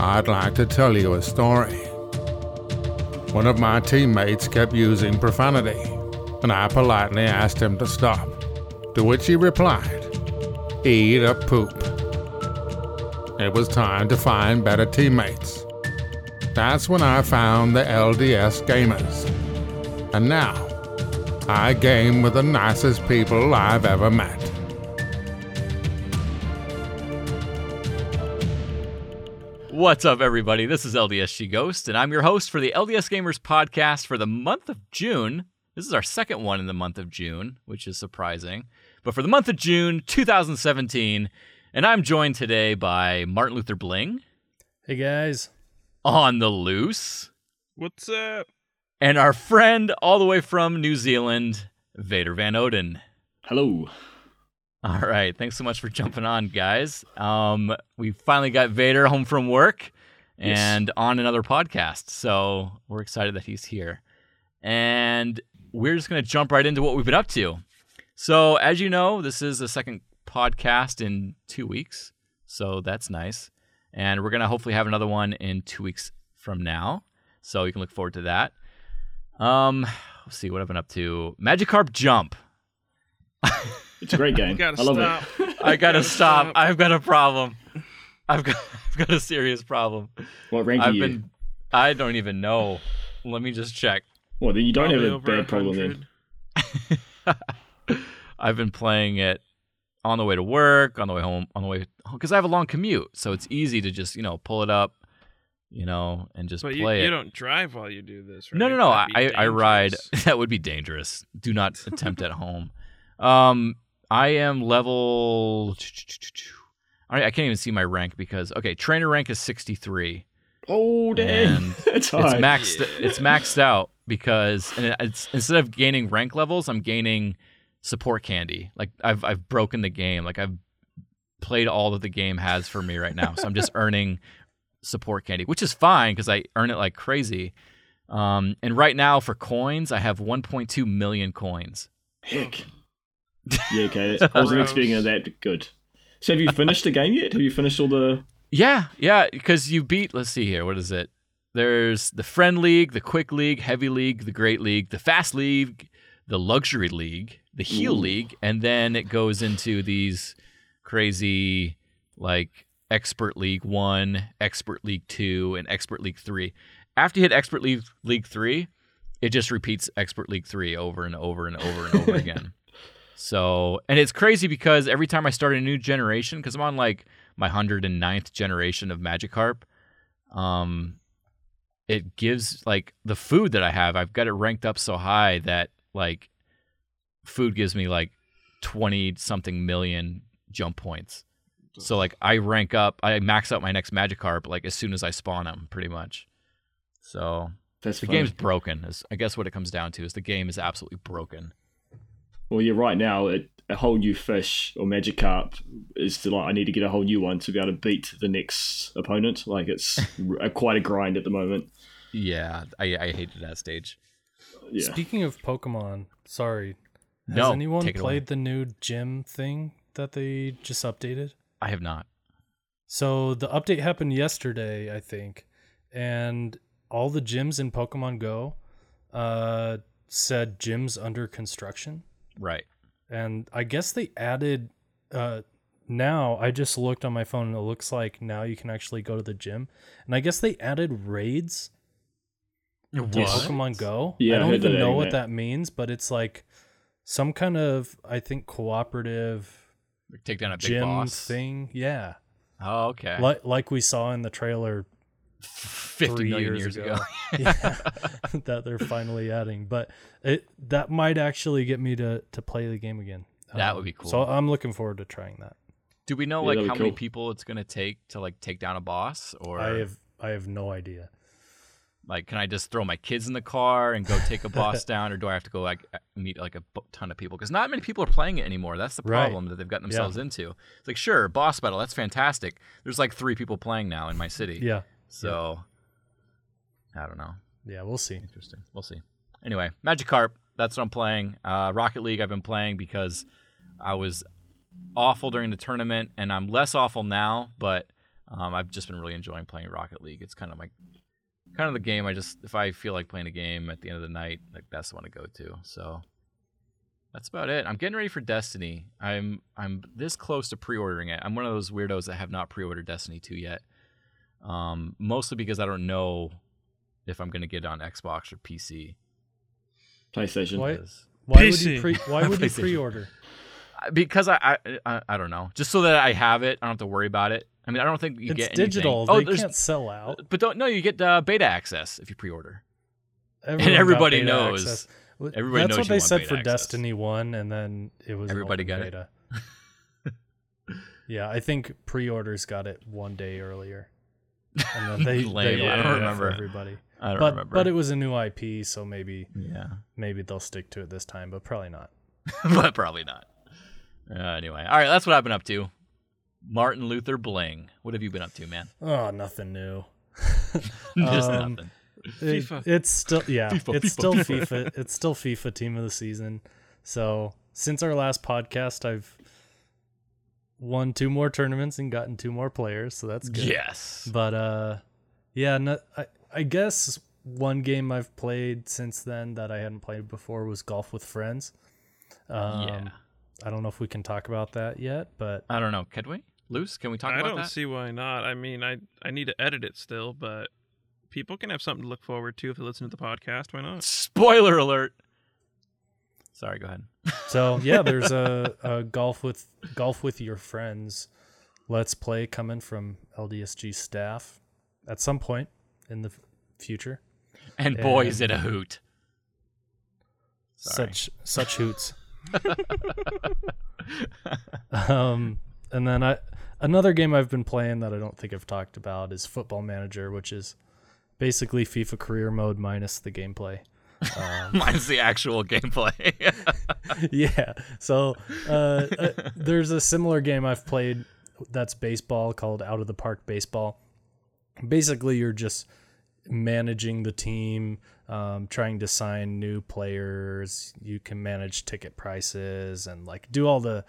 I'd like to tell you a story. One of my teammates kept using profanity, and I politely asked him to stop. To which he replied, Eat a poop. It was time to find better teammates. That's when I found the LDS gamers. And now, I game with the nicest people I've ever met. What's up, everybody? This is LDSG Ghost, and I'm your host for the LDS Gamers podcast for the month of June. This is our second one in the month of June, which is surprising. But for the month of June 2017, and I'm joined today by Martin Luther Bling Hey guys. on the loose, What's up? and our friend all the way from New Zealand, Vader Van Oden. Hello. All right, thanks so much for jumping on, guys. Um, we finally got Vader home from work Yes. and on another podcast, so we're excited that he's here. And we're just gonna jump right into what we've been up to. So, as you know, this is the second podcast in two weeks, so that's nice. And we're gonna hopefully have another one in two weeks from now, so you can look forward to that. Um, let's see what I've been up to. Magikarp Jump. It's a great game. Gotta I love stop. it. I gotta Gotta stop. stop. I've got a problem. I've got I've got a serious problem. What rank are I've you? been I don't even know. Let me just check. Well, then you don't Probably have a over bad problem then. I've been playing it on the way to work, on the way home, on the way because I have a long commute, so it's easy to just you know pull it up, you know, and just But you, play you it. don't drive while you do this, right? No, no, no. I, That'd I ride. That would be dangerous. Do not attempt at home. Um, I am level. I I can't even see my rank because okay, trainer rank is sixty three. Oh, damn. And That's high. It's maxed. It's maxed out because and it's instead of gaining rank levels, I'm gaining support candy. Like I've I've broken the game. Like I've played all that the game has for me right now. So I'm just earning support candy, which is fine because I earn it like crazy. Um, and right now for coins, I have 1.2 million coins. Heck. Yeah, okay. I wasn't expecting that good. So have you finished the game yet? Have you finished all the... Yeah, yeah, because you beat. Let's see here. What is it? There's the friend league, the quick league, heavy league, the great league, the fast league, the luxury league, the heal Ooh. league, and then it goes into these crazy like expert league one, expert league two, and expert league three. After you hit expert league league three, it just repeats expert league three over and over and over and over again. So, and it's crazy because every time I start a new generation, because I'm on like my 109th generation of Magikarp, um, it gives like the food that I have, I've got it ranked up so high that like food gives me like 20 something million jump points. So like I rank up, I max out my next Magikarp like as soon as I spawn him, pretty much. So That's the funny. game's broken. Is I guess what it comes down to is the game is absolutely broken. Well, yeah, right now, it, a whole new fish or Magikarp is to like, I need to get a whole new one to be able to beat the next opponent. Like, it's r- quite a grind at the moment. Yeah, I, I hated that stage. Yeah. Speaking of Pokemon, sorry. Has No, anyone take away. played the new gym thing that they just updated? I have not. So the update happened yesterday, I think, and all the gyms in Pokemon Go uh said gyms under construction. Right. And I guess they added uh now I just looked on my phone and it looks like now you can actually go to the gym. And I guess they added raids to Pokemon Go. Yeah, I I don't heard even know anime. what that means, but it's like some kind of I think cooperative Take down a big gym boss. thing. Yeah. Oh, okay. Like like we saw in the trailer Fifty three million years, years ago. yeah, that they're finally adding. But it that might actually get me to to play the game again. Um, That would be cool. So I'm looking forward to trying that. Do we know Yeah, like how be many people it's gonna take to like take down a boss, or I have I have no idea. like can I just throw my kids in the car and go take a boss down, or do I have to go like meet like a ton of people? Because not many people are playing it anymore. That's the Right. problem that they've gotten themselves into. It's like sure, boss battle, that's fantastic. There's like three people playing now in my city. Yeah. So I don't know. Yeah, we'll see. Interesting. We'll see. Anyway, Magikarp. That's what I'm playing. Uh, Rocket League. I've been playing because I was awful during the tournament, and I'm less awful now. But Um, I've just been really enjoying playing Rocket League. It's kind of my kind of the game I just if I feel like playing a game at the end of the night, like that's the one to go to. So that's about it. I'm getting ready for Destiny. I'm I'm this close to pre-ordering it. I'm one of those weirdos that have not pre-ordered Destiny 2 yet. Um, mostly because I don't know if I'm going to get it on Xbox or PC. PlayStation. Why? because- Why would you pre? Why would you pre-order? because I, I I I don't know, just so that I have it, I don't have to worry about it. I mean, I don't think you It's get anything- digital. Oh, they there's- can't sell out. but don't no, you get uh, beta access if you pre-order. Everyone got everybody knows. access. Everybody That's knows what you they want said for access. Destiny One, and then it was Everybody open got it. yeah, I think pre-orders got it one day earlier, and then they, Lame. they I don't opened it up remember. everybody. I don't But remember. but it was a new IP, so maybe yeah, maybe they'll stick to it this time, but probably not. but probably not. Uh, anyway, all right, that's what I've been up to. Martin Luther Bling, what have you been up to, man? Oh, nothing new. Just Um, nothing. It- FIFA. it's still yeah, FIFA, it's FIFA, still FIFA. FIFA. It's still FIFA team of the season. So since our last podcast, I've won two more tournaments and gotten two more players, so that's good. Yes. But uh, yeah, no, I I guess one game I've played since then that I hadn't played before was golf with friends. Um, yeah. I don't know if we can talk about that yet, but I don't know. Could we? Loose? Can we talk I about don't see why not. I mean, I I need to edit it still, but people can have something to look forward to if they listen to the podcast. Why not? Spoiler alert. Sorry, go ahead. So yeah, there's a, a golf with golf with your friends let's play coming from LDSG staff at some point in the future. And boy, is it a hoot. Sorry. Such such hoots. um, and then I another game I've been playing that I don't think I've talked about is Football Manager, which is basically FIFA career mode minus the gameplay. Um, Mine's the actual gameplay. yeah. So uh, uh, there's a similar game I've played that's baseball called Out of the Park Baseball. Basically, you're just managing the team, um, trying to sign new players. You can manage ticket prices and like do all the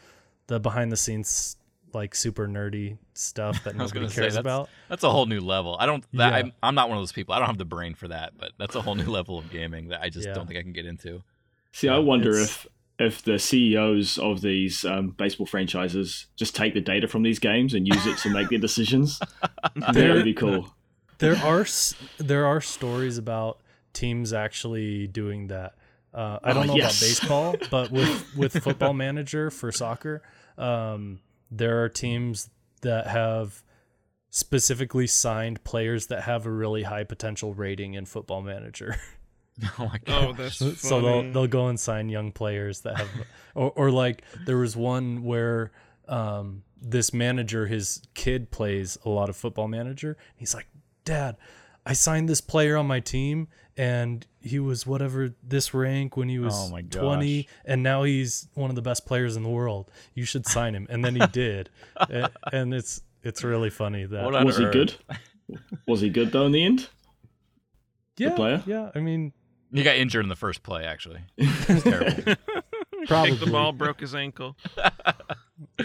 the behind the scenes like super nerdy stuff that I was nobody gonna say, cares that's- about. that's a whole new level. I don't. That, Yeah. I'm, I'm not one of those people. I don't have the brain for that. But that's a whole new level of gaming that I just Yeah. don't think I can get into. See, I wonder if if the CEOs of these um, baseball franchises just take the data from these games and use it to make their decisions. that would be cool. there are there are stories about teams actually doing that. Uh, I don't Oh, know yes. about baseball, but with with Football Manager for soccer, um, there are teams that have specifically signed players that have a really high potential rating in Football Manager. Oh my god. Oh, that's so funny. so they'll they'll go and sign young players that have, or or like there was one where um, this manager, his kid plays a lot of Football Manager. He's like, Dad, I signed this player on my team, and he was whatever this rank when he was Oh my twenty, and now he's one of the best players in the world. You should sign him, and then he did, and it's it's really funny that What Was he earth? good? Was he good though in the end? yeah player? yeah. I mean, He got injured in the first play. Actually, it's terrible. Kicked Probably. the ball, broke his ankle.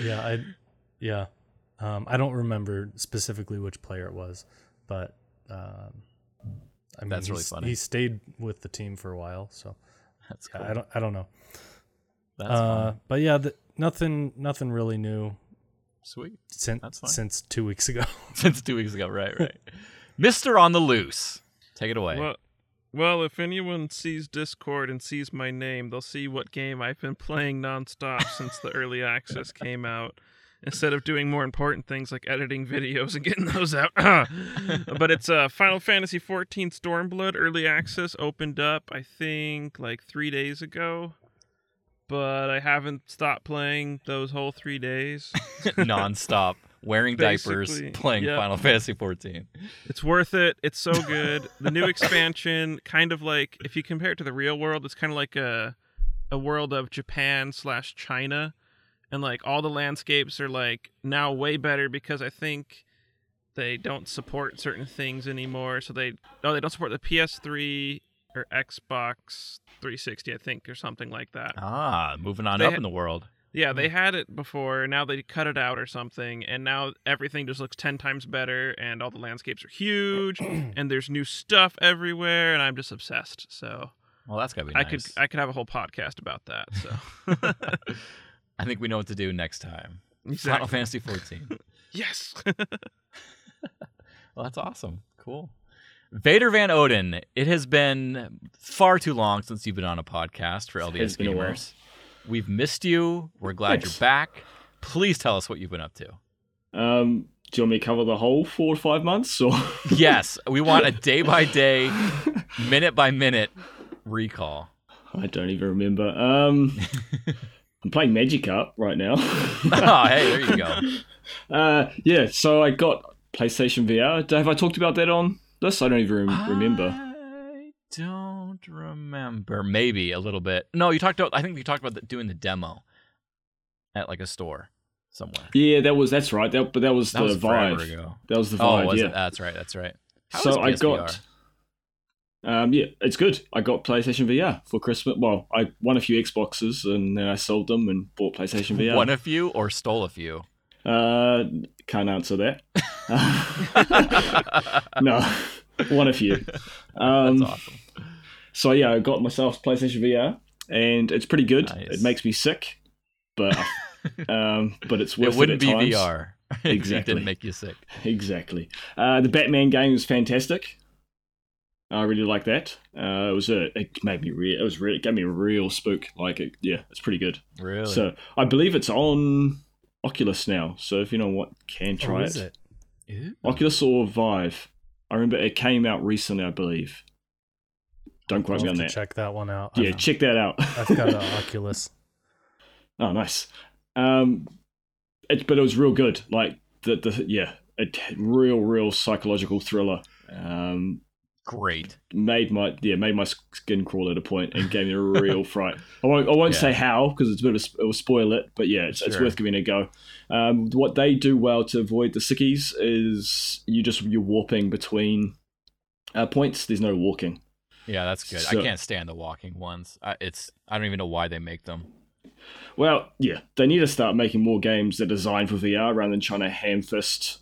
yeah, I yeah. Um, I don't remember specifically which player it was, but um, I mean, That's really he's- funny. He stayed with the team for a while, so That's yeah, cool. I don't I don't know. That's uh, fine. but yeah, the, nothing nothing really new Sweet. since That's fine. since two weeks ago. Since two weeks ago, right, right. Mister on the loose. Take it away. Well, well, if anyone sees Discord and sees my name, they'll see what game I've been playing nonstop since the early access came out. Instead of doing more important things like editing videos and getting those out, but it's uh, Final Fantasy XIV Stormblood early access opened up, I think, like three days ago. But I haven't stopped playing those whole three days. Non-stop wearing diapers, Basically, playing yep. Final Fantasy 14. It's worth it. It's so good. The new expansion, kind of like if you compare it to the real world, it's kind of like a a world of Japan slash China, and like all the landscapes are like now way better because I think they don't support certain things anymore. So they oh they don't support the PS3 or Xbox 360, I think, or something like that. Ah, moving on They up ha- in the world. Yeah, they had it before. Now they cut it out or something, and now everything just looks ten times better, and all the landscapes are huge, and there's new stuff everywhere, and I'm just obsessed. So Well, that's gotta be I nice. could I could have a whole podcast about that. So I think we know what to do next time. Final Exactly. Fantasy 14. yes, Well, that's awesome. Cool. Vader Van Odin, it has been far too long since you've been on a podcast for LDS It's been a while. Gamers. We've missed you. We're glad Thanks. you're back. Please tell us what you've been up to. Um, do you want me to cover the whole four or five months? Or Yes, we want a day by day, minute by minute recall. I don't even remember. Um, I'm playing Magikarp right now. Oh, hey, there you go. uh, yeah, so I got PlayStation VR. Have I talked about that on this? I don't even rem- remember. I don't remember. Maybe a little bit. No, you talked about. I think you talked about the, doing the demo at like a store somewhere. Yeah, that was that's right. That but that was That the was Vive. That was the Oh, Vive. was yeah. it? That's right. That's right. How so I got. Um, yeah, it's good. I got PlayStation VR for Christmas. Well, I won a few Xboxes and then I sold them and bought PlayStation VR. Won a few or stole a few? Uh, can't answer that. no, one a few. Um, That's awesome. So yeah, I got myself PlayStation VR, and it's pretty good. Nice. It makes me sick, but um, but it's worth It It wouldn't it be times. VR. Exactly. didn't make you sick. Exactly. Uh, the Batman game was fantastic. I really like that. Uh, it was a, it made me real. It was really it gave me a real spook. Like it, yeah, it's pretty good. Really? So I believe it's on Oculus now. So if you know what, can try Oh, it. is it? Oculus or Vive. I remember it came out recently, I believe. Don't quote me on that. check that one out. Yeah, check that out. I've got an Oculus. Oh, nice. Um, it, but it was real good. Like the the yeah, a real real psychological thriller. Um, Great. made my yeah made my skin crawl at a point and gave me a real fright. I won't I won't Yeah. say how because it's a bit of a, it will spoil it, but yeah, it's, it's worth giving it a go. Um, what they do well to avoid the sickies is you just you're warping between uh, points. There's no walking. Yeah, that's good. So- I can't stand the walking ones. I, it's I don't even know why they make them. Well, yeah, they need to start making more games that are designed for VR rather than trying to ham fist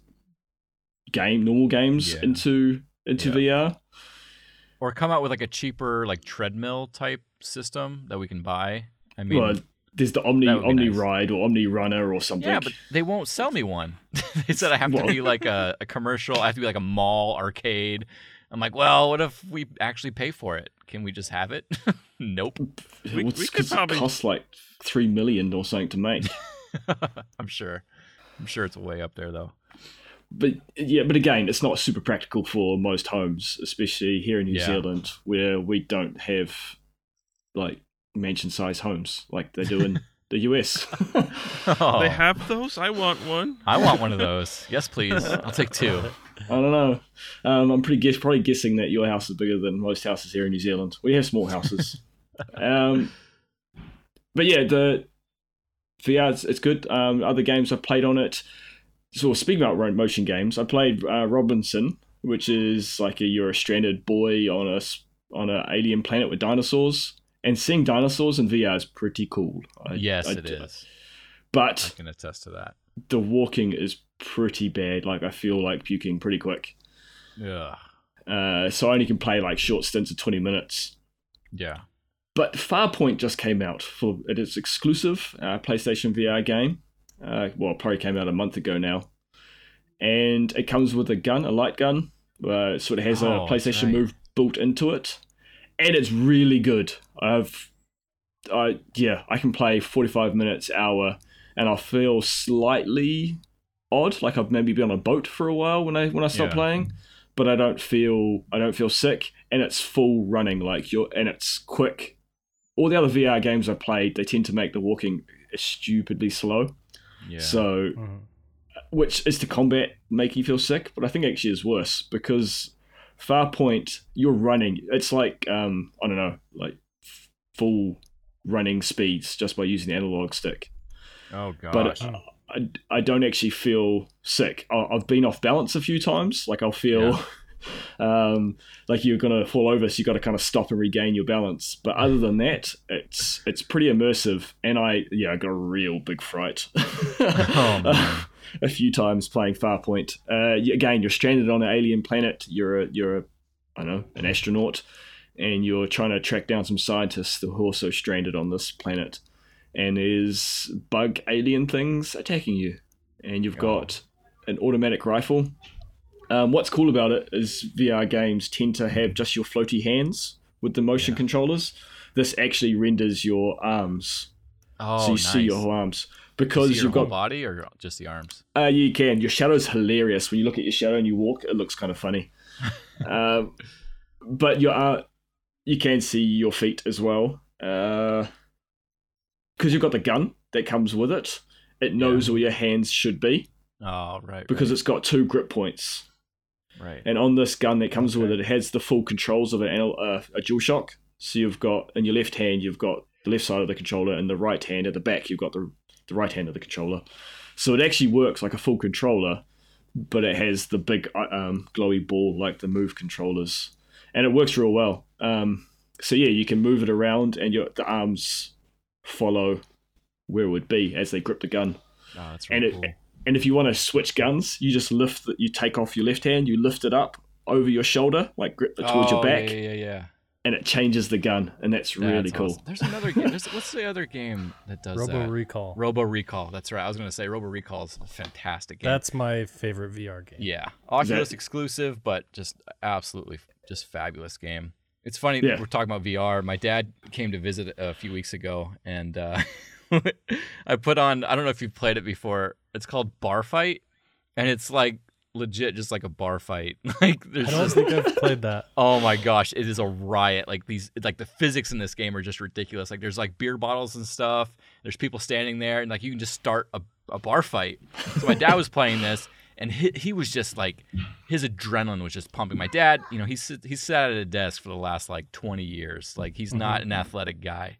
game normal games Yeah. into into VR. Or come out with like a cheaper like treadmill type system that we can buy. I mean, well, there's the Omni that would be Omni nice. Ride or Omni Runner or something. yeah, but they won't sell me one. they said I have Well- to be like a, a commercial. I have to be like a mall arcade. I'm like, well, what if we actually pay for it? Can we just have it? nope. We- we could probably- it costs like three million or something to make. I'm sure. I'm sure it's way up there though. But yeah, but again, it's not super practical for most homes, especially here in New Yeah. Zealand, where we don't have like mansion-sized homes like they do in the US. Oh, they have those. I want one. I want one of those. Yes, please. I'll take two. I don't know. Um, I'm pretty guess probably guessing that your house is bigger than most houses here in New Zealand. We have small houses. um, but yeah, the VR it's, it's good. Um, other games I've played on it. So speaking about motion games, I played uh, Robinson, which is like a, you're a stranded boy on a on an alien planet with dinosaurs, and seeing dinosaurs in VR is pretty cool. I- yes, I- it is. I But I can attest to that. the walking is pretty bad. Like I feel like puking pretty quick. Ugh. Uh, so I only can play like short stints of 20 minutes. Yeah. But Farpoint just came out for it is exclusive uh, PlayStation VR game. Uh, well, it probably came out a month ago now, and it comes with a gun, a light gun. Uh, it sort of has Oh, a PlayStation right. Move built into it, and it's really good. I've, I yeah, I can play 45 minutes, hour, and I feel slightly odd, like I've maybe been on a boat for a while when I when I start Yeah. playing, but I don't feel I don't feel sick, and it's full running like you're and it's quick. All the other VR games I played, they tend to make the walking stupidly slow. Yeah. So, Mhm. which is to combat make you feel sick, but I think actually is worse because Farpoint you're running. It's like um I don't know, like f- full running speeds just by using the analog stick oh gosh. but I, I don't actually feel sick. I, I've been off balance a few times. Like I'll feel, Yeah. um, like you're gonna fall over, so you've got to kind of stop and regain your balance. But other than that, it's it's pretty immersive, and I yeah I got a real big fright. Oh, a few times playing Farpoint. Uh, again, you're stranded on an alien planet. You're a, you're a, I don't know an astronaut, and you're trying to track down some scientists who are also stranded on this planet. And there's bug alien things attacking you, and you've got an automatic rifle. Um, what's cool about it is VR games tend to have just your floaty hands with the motion controllers. This actually renders your arms, Oh, so you nice. see your whole arms You because see your you've whole got body or just the arms. uh, you can. Your shadow's hilarious. When you look at your shadow and you walk, it looks kind of funny. um, but you are, you can see your feet as well. Because you've got the gun that comes with it. It knows where your hands should be Oh, right. because right, it's got two grip points. Right. And on this gun that comes with it, it has the full controls of an, anal- uh, a dual shock. So you've got in your left hand, you've got the left side of the controller, and the right hand at the back, you've got the the right hand of the controller. So it actually works like a full controller, but it has the big uh, um, glowy ball like the Move controllers, and it works real well. Um, so yeah, you can move it around, and your the arms follow where it would be as they grip the gun. Oh, that's and really it, cool. And if you want to switch guns, you just lift, the, you take off your left hand, you lift it up over your shoulder, like grip it towards your Oh, back, Yeah, yeah, yeah. and it changes the gun, and that's really That's cool. awesome. There's another game. There's, what's the other game that does Robo that? Recall. Robo Recall. That's right. I was gonna say Robo Recall is a fantastic game. That's my favorite VR game. yeah, Oculus that- exclusive, but just absolutely just fabulous game. It's funny Yeah. we're talking about VR. My dad came to visit a few weeks ago, and uh, I put on. I don't know if you've played it before. It's called Bar Fight, and it's like legit, just like a bar fight. like there's I don't just think I've played that. Oh my gosh, it is a riot. Like these like the physics in this game are just ridiculous. Like there's like beer bottles and stuff. There's people standing there and like you can just start a, a bar fight. So my dad was playing this and he, he was just like his adrenaline was just pumping. My dad, you know, he's he's sat at a desk for the last like 20 years. Like he's mm-hmm. not an athletic guy.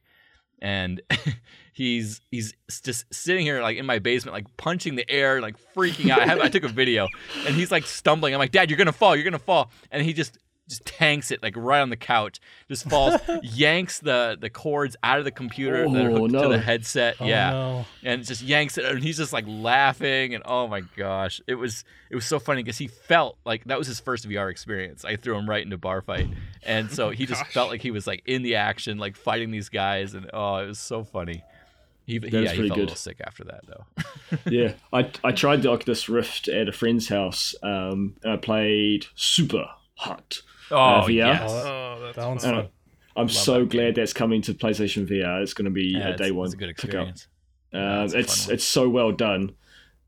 And he's he's just sitting here like in my basement, like punching the air, like freaking out. I, have, I took a video, and he's like stumbling. I'm like, Dad, you're gonna fall, you're gonna fall, and he just just tanks it like right on the couch, just falls, yanks the the cords out of the computer that are Oh, hooked to the headset, Oh, yeah, no. and just yanks it, and he's just like laughing, and oh my gosh, it was it was so funny because he felt like that was his first VR experience. I threw him right into bar fight, and so he just Gosh. felt like he was like in the action, like fighting these guys, and oh, it was so funny. He, That yeah, was he pretty felt a little sick after that though. yeah, I I tried the Oculus Rift at a friend's house. Um, and I played Super Hot. Oh VR? yes. Oh, Oh, that's That one's fun. fun. I'm Love so that glad that's coming to PlayStation VR. It's going to be Yeah, a it's, day one it's a good experience. Um, it's a it's it's so well done.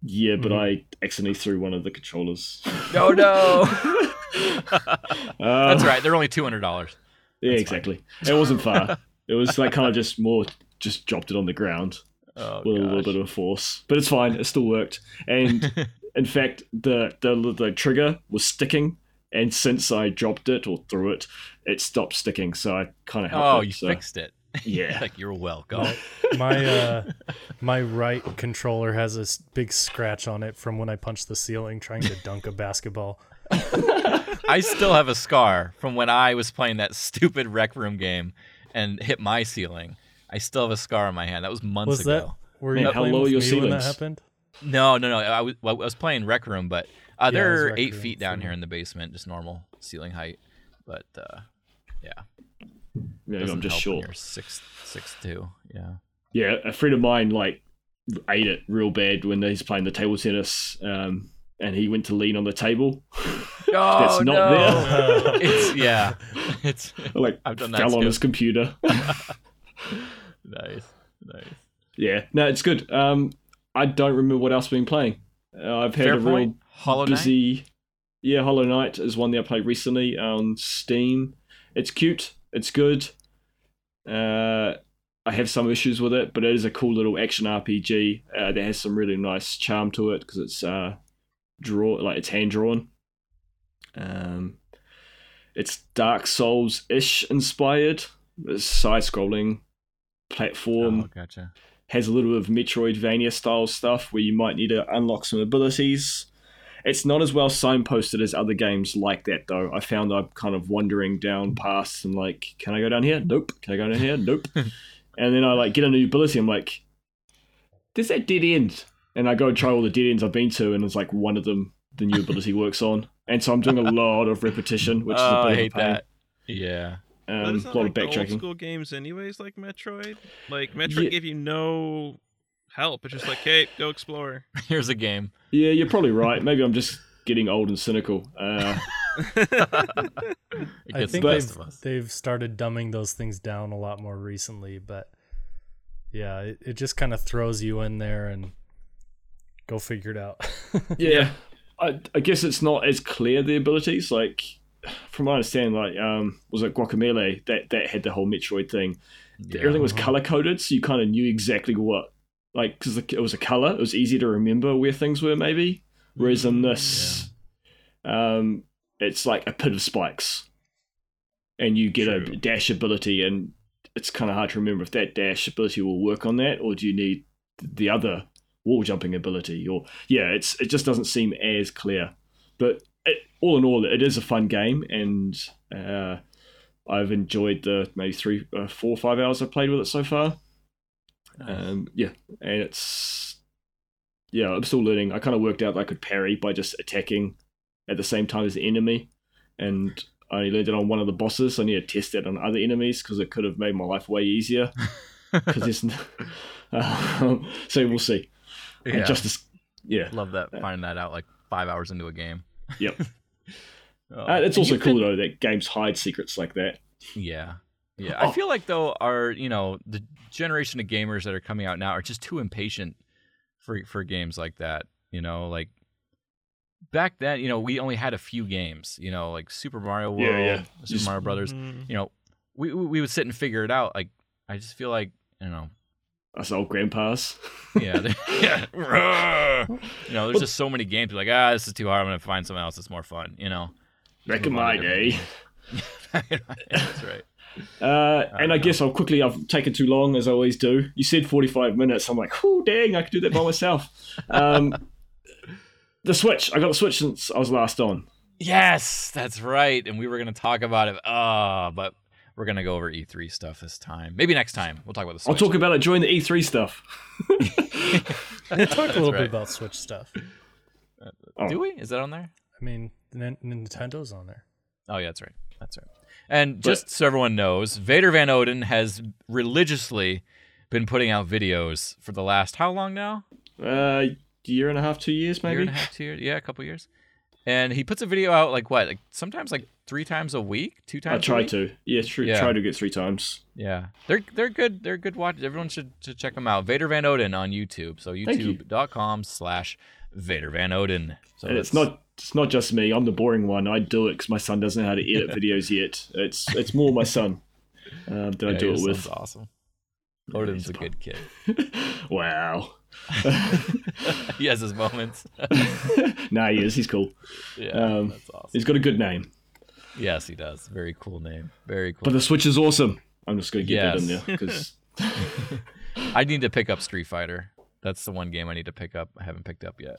Yeah, but Mhm. I accidentally threw one of the controllers. No, no. Uh, That's right. They're only two hundred dollars. Yeah, That's exactly. It wasn't far. it was like kind of just more, just dropped it on the ground Oh with a little bit of force, but it's fine. It still worked. And in fact, the, the the trigger was sticking, and since I dropped it or threw it, it stopped sticking. So I kind of helped. Oh, it, you so, fixed it. Yeah. like you're welcome. My my, uh, my right controller has a s- big scratch on it from when I punched the ceiling trying to dunk a basketball. I still have a scar from when I was playing that stupid rec room game and hit my ceiling. I still have a scar on my hand. That was months ago. Was that ago. were Man, you how low with are your me when that happened? No, no, no. I was, well, I was playing rec room, but uh, Yeah, they're Rec eight feet down here in the basement, just normal ceiling height. But uh, yeah, Maybe doesn't I'm just help when short. You're six, six two. Yeah. Yeah, a friend of mine like ate it real bad when he's playing the table tennis, um, and he went to lean on the table. Oh That's not there. it's yeah. It's like I've done that fell on his computer. nice, nice. yeah, no, it's good. Um, I don't remember what else I've been playing. Uh, I've had Fair a real point. Hollow Knight. busy. Yeah, Hollow Knight is one that I played recently on Steam. It's cute. It's good. Uh, I have some issues with it, but it is a cool little action RPG uh, that has some really nice charm to it because it's uh, draw like it's hand drawn. Um, it's Dark Souls ish inspired. It's side scrolling platform Oh, gotcha. has a little bit of Metroidvania style stuff where you might need to unlock some abilities. It's not as well signposted as other games like that, though. I found I'm kind of wandering down paths and like, can I go down here? Nope. Can I go down here? Nope. and then I like get a new ability. I'm like, there's that dead end, and I go and try all the dead ends I've been to, and it's like one of them the new ability works on, and so I'm doing a lot of repetition, which is a Oh, bit I of a hate pain. that. Yeah. But Um, isn't a lot like of the old school games, anyways, like Metroid. Like Metroid Yeah. gave you no help. It's just like, hey, go explore. Here's a game. Yeah, you're probably right. Maybe I'm just getting old and cynical. Uh, I think they've best of us. they've started dumbing those things down a lot more recently, but yeah, it, it just kind of throws you in there and go figure it out. yeah, I, I guess it's not as clear the abilities. Like from my understanding, like um, was it Guacamelee that that had the whole Metroid thing. Yeah. Everything was color coded, so you kind of knew exactly what like because it was a color. It was easy to remember where things were, maybe. Whereas in this, um, it's like a pit of spikes, and you get True. a dash ability, and it's kind of hard to remember if that dash ability will work on that, or do you need the other wall jumping ability? Or yeah, it's it just doesn't seem as clear. But it, all in all, it is a fun game, and uh, I've enjoyed the maybe three, uh, four, or five hours I've played with it so far. Um, yeah, and it's yeah, I'm still learning. I kind of worked out that I could parry by just attacking at the same time as the enemy, and I only learned it on one of the bosses. So I need to test that on other enemies because it could have made my life way easier. Because it's um, so we'll see. And Yeah. Just as, yeah, Love that finding that out like five hours into a game. Yep. Oh, uh, it's also cool though that games hide secrets like that. Yeah. Yeah. Oh. I feel like though our you know, the generation of gamers that are coming out now are just too impatient for for games like that. You know, like back then, you know, we only had a few games, you know, like Super Mario World, Yeah, yeah. Super Just- Mario Brothers. Mhm. You know, we we we would sit and figure it out. Like I just feel like, you know. Us old grandpas. Yeah. yeah. you know, there's just so many games. Like, ah, this is too hard. I'm gonna find something else that's more fun. You know. Back in my day. That's right. Uh, and I know. guess I'll quickly, I've taken too long as I always do. You said 45 minutes. I'm like, oh, dang, I could do that by myself. Um, the Switch. I got the Switch since I was last on. Yes, that's right. And we were going to talk about it. Ah, but we're going to go over E3 stuff this time. Maybe next time. We'll talk about the Switch. I'll talk about it during the E3 stuff. We'll talk a little right. bit about Switch stuff. Oh. Do we? Is that on there? I mean, Nin- Nintendo's on there. Oh, yeah, that's right. That's right. And just so everyone knows, Vader Van Oden has religiously been putting out videos for the last how long now? Uh, year and a half, two years, maybe. Year and a half, two years? Yeah, a couple years. And he puts a video out like what? Like sometimes like three times a week, two I times. a tried week? to. Yeah, true. Yeah. Try to get three times. Yeah, they're they're good. They're good watch. Everyone should, should check them out. Vader Van Oden on YouTube. So Thank you. youtube.com slash Vader Van Oden. So and it's not. It's not just me. I'm the boring one. I do it because my son doesn't know how to edit videos yet. It's it's more my son um, that I do it with. awesome. Oden's a good kid. wow. he has his moments. nah, he is. He's cool. yeah, Um, that's awesome. He's got a good name. Yes, he does. Very cool name. Very cool. But the Switch is awesome. I'm just going to get that in there because I need to pick up Street Fighter. That's the one game I need to pick up. I haven't picked up yet.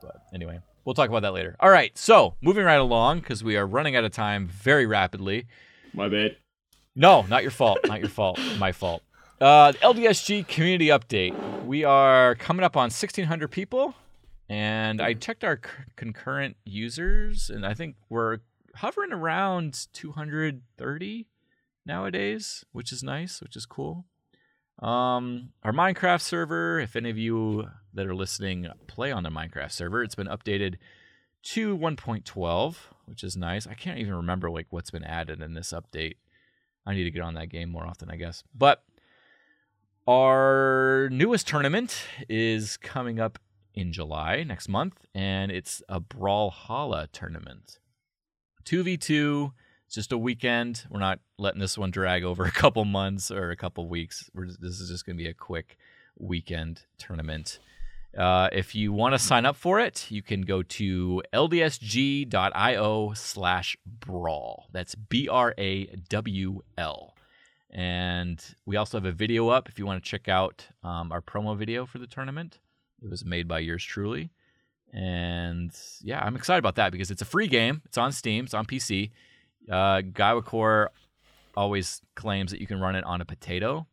But anyway, we'll talk about that later. All right, so moving right along because we are running out of time very rapidly. my bad. No, not your fault. Not your fault. My fault. Uh, LDSG community update. We are coming up on 1,600 people, and I checked our c- concurrent users, and I think we're hovering around 230 nowadays, which is nice, which is cool. Um, our Minecraft server, if any of you that are listening play on the Minecraft server, it's been updated to 1.12, which is nice. I can't even remember like what's been added in this update. I need to get on that game more often, I guess. But our newest tournament is coming up in July next month, and it's a Brawlhalla tournament. 2v2, it's just a weekend. We're not letting this one drag over a couple months or a couple weeks. We're, this is just going to be a quick weekend tournament. Uh, if you want to sign up for it, you can go to ldsg.io slash brawl. That's B R A W L. And we also have a video up if you want to check out um, our promo video for the tournament. It was made by yours truly. And yeah, I'm excited about that because it's a free game. It's on Steam. It's on PC. Uh, always claims that you can run it on a potato.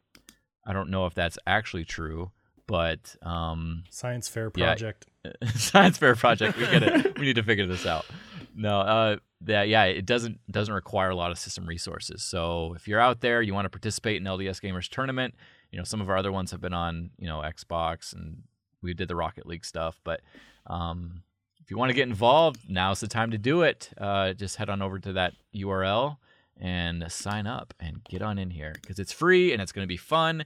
I don't know if that's actually true, but um, science fair Yeah. project. science fair project. We get it. we need to figure this out. No, uh, that yeah, it doesn't doesn't require a lot of system resources. So if you're out there, you want to participate in LDS Gamers tournament. You know, some of our other ones have been on you know Xbox, and we did the Rocket League stuff. But um, if you want to get involved, now's the time to do it. Uh, just head on over to that URL and sign up and get on in here because it's free and it's going to be fun,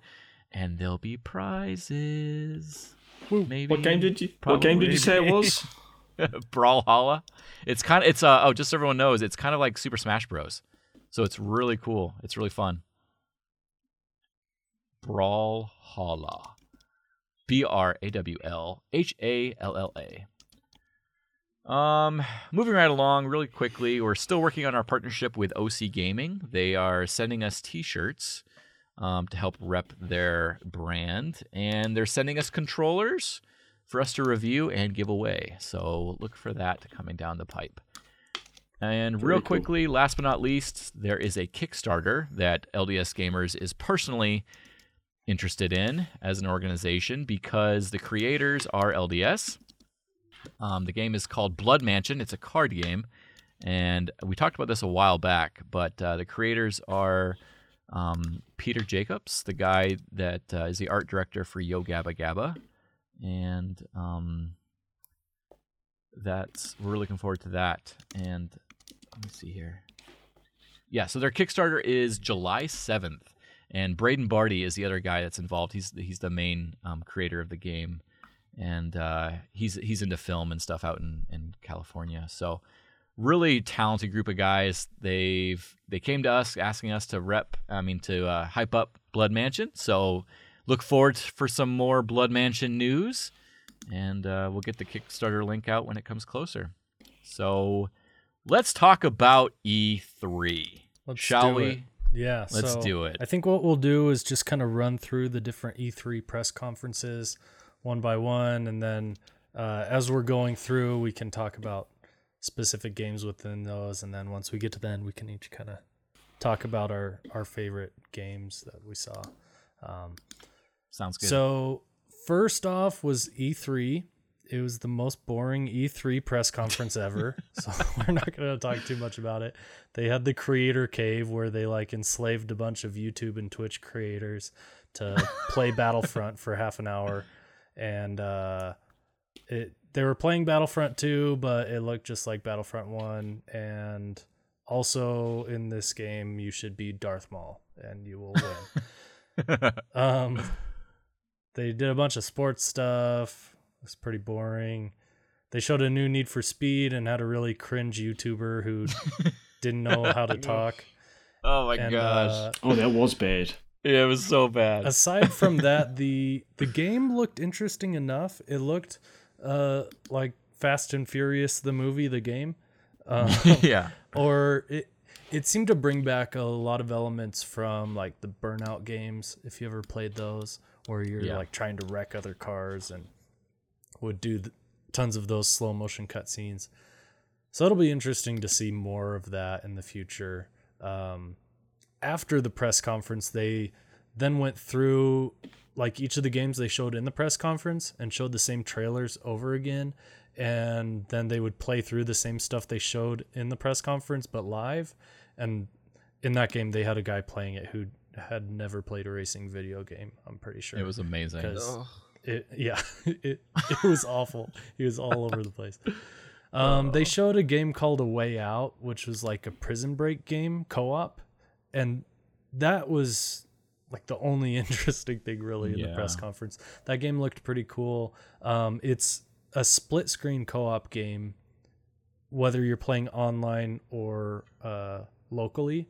and there'll be prizes. Maybe What game did you? What game did you say it Probably. was? Brawlhalla. It's kind of it's uh oh just so everyone knows it's kind of like Super Smash Bros. So it's really cool. It's really fun. Brawlhalla. B R A W L H A L L A. Um, moving right along really quickly, we're still working on our partnership with OC Gaming. They are sending us T-shirts um, to help rep their brand, and they're sending us controllers for us to review and give away. So look for that coming down the pipe. And Very real cool. quickly, last but not least, there is a Kickstarter that LDS Gamers is personally interested in as an organization because the creators are LDS. Um, the game is called Blood Mansion. It's a card game, and we talked about this a while back. But uh, the creators are um, Peter Jacobs, the guy that uh, is the art director for Yo Gabba Gabba, and um, that's we're looking forward to that. And let me see here. Yeah, so their Kickstarter is July seventh, and Braden Barty is the other guy that's involved. He's he's the main um, creator of the game, and uh, he's he's into film and stuff out in, in California. So really talented group of guys. They've they came to us asking us to rep. I mean to uh, hype up Blood Mansion. So look forward for some more Blood Mansion news, and uh, we'll get the Kickstarter link out when it comes closer. So let's talk about E3. Let's Shall do we? it. Yeah, Let's so do it. I think what we'll do is just kind of run through the different E3 press conferences one by one, and then uh, as we're going through, we can talk about specific games within those, and then once we get to the end, we can each kind of talk about our our favorite games that we saw. Um, Sounds good. so first off was EA. It was the most boring E3 press conference ever. so we're not going to talk too much about it. They had the creator cave where they like enslaved a bunch of YouTube and Twitch creators to play Battlefront for half an hour and uh it they were playing Battlefront 2, but it looked just like Battlefront 1 and also in this game you should be Darth Maul and you will win. Um, they did a bunch of sports stuff. It was pretty boring. They showed a new Need for Speed and had a really cringe YouTuber who didn't know how to talk. oh my and, gosh. uh, Oh, that was bad. yeah, it was so bad. aside from that, the the game looked interesting enough. It looked uh like Fast and Furious, the movie, the game. Um, yeah. or it it seemed to bring back a lot of elements from like the burnout games if you ever played those where you're Yeah. like trying to wreck other cars and would do th- tons of those slow motion cutscenes so it'll be interesting to see more of that in the future um, after the press conference they then went through like each of the games they showed in the press conference and showed the same trailers over again and then they would play through the same stuff they showed in the press conference but live. And in that game they had a guy playing it who had never played a racing video game i'm pretty sure. It was amazing. 'Cause- it yeah it, it was awful. He was all over the place. Um, they showed a game called a way out which was like a prison break game co-op. And that was like the only interesting thing really in the press conference. That game looked pretty cool. Um, it's a split screen co-op game whether you're playing online or uh, locally.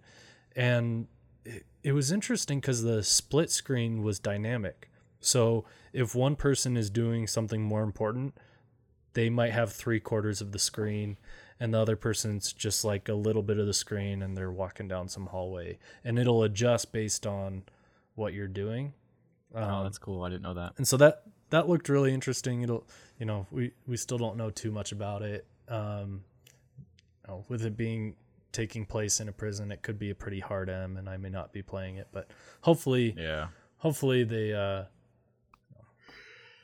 And it, it was interesting because the split screen was dynamic. So if one person is doing something more important, they might have three quarters of the screen, and the other person's just like a little bit of the screen and they're walking down some hallway. And it'll adjust based on what you're doing. oh, Um, that's cool. I didn't know that. and so that that looked really interesting. It'll, you know, we we still don't know too much about it. Um, you know, with it being taking place in a prison, it could be a pretty hard M, and I may not be playing it, but hopefully, Yeah. hopefully they, uh,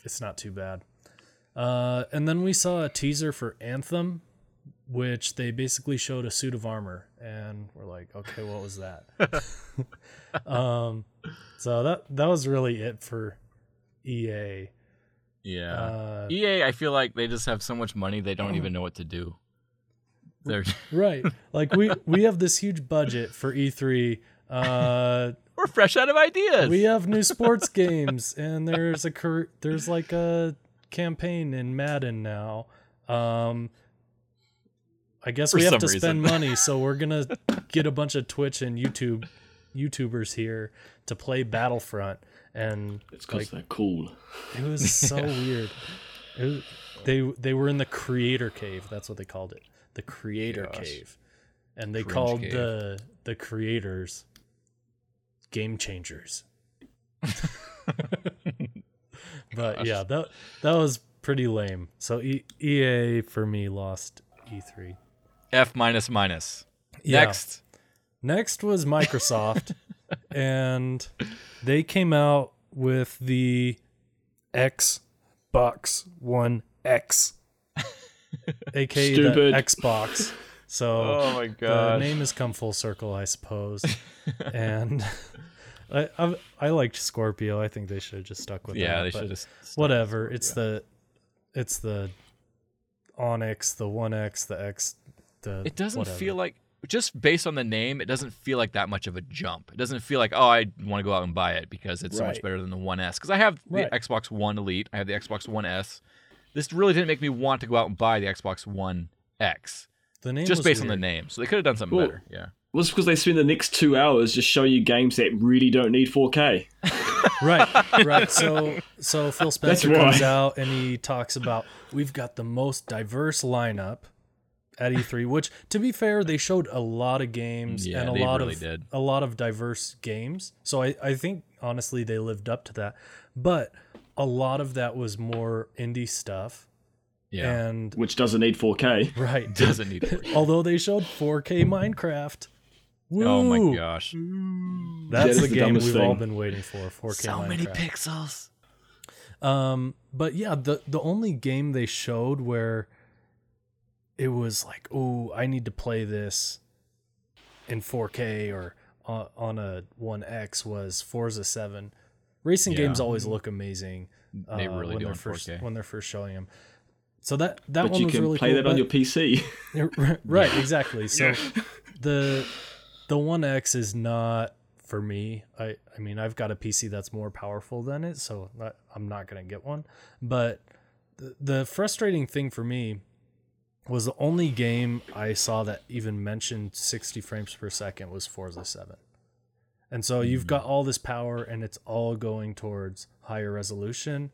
it's not too bad. Uh, and then we saw a teaser for Anthem, which they basically showed a suit of armor, and we're like, okay, what was that? um, so that that was really it for EA. Yeah. Uh, EA, I feel like they just have so much money they don't even know what to do. They're right, like we we have this huge budget for E3. Uh, we're fresh out of ideas. we have new sports games, and there's a cur- there's like a campaign in Madden now. Um, I guess For we have to reason. spend money, so we're gonna get a bunch of Twitch and YouTube YouTubers here to play Battlefront, and It's because like they're cool. it was so weird. It was, they they were in the creator cave. That's what they called it, the creator Gosh. cave, and they Cringe called cave. the the creators game changers. but yeah, that that was pretty lame. So e- EA for me lost E3. F minus minus. Yeah. Next. Next was Microsoft, and they came out with the Xbox One X, aka Stupid. the Xbox. So Oh my god, the name has come full circle, I suppose. and I, I I liked Scorpio. I think they should have just stuck with yeah, that. Yeah, they should just whatever. It's the it's the Onyx, the One X, the X. The It doesn't whatever. feel like just based on the name, it doesn't feel like that much of a jump. It doesn't feel like oh, I want to go out and buy it because it's so much better than the One S. Because I have the Right. Xbox One Elite, I have the Xbox One S. This really didn't make me want to go out and buy the Xbox One X the name just was based on the name. So they could have done something Well, better. Yeah. Well, it's because they spend the next two hours just showing you games that really don't need 4K. right right so so phil spencer comes out and he talks about we've got the most diverse lineup at e3 which to be fair they showed a lot of games Yeah, and a lot really of did. a lot of diverse games so I, I think honestly they lived up to that but a lot of that was more indie stuff Yeah. and which doesn't need 4K. right Doesn't need it. although they showed 4k minecraft Oh my gosh. that's That is the, the game we've all been waiting for 4k So minecraft many pixels. Um, but yeah, the the only game they showed where it was like, oh, I need to play this in 4K or on, on a One X was Forza 7. Racing Yeah. games always look amazing. They uh, really when do they're in first 4K. when they're first showing them. So that that But one you was can really play cool, that on your PC. right exactly so the the one x is not for me i i mean i've got a pc that's more powerful than it so I- i'm not gonna get one but the, the frustrating thing for me was the only game i saw that even mentioned 60 frames per second was forza 7 and so you've got all this power and it's all going towards higher resolution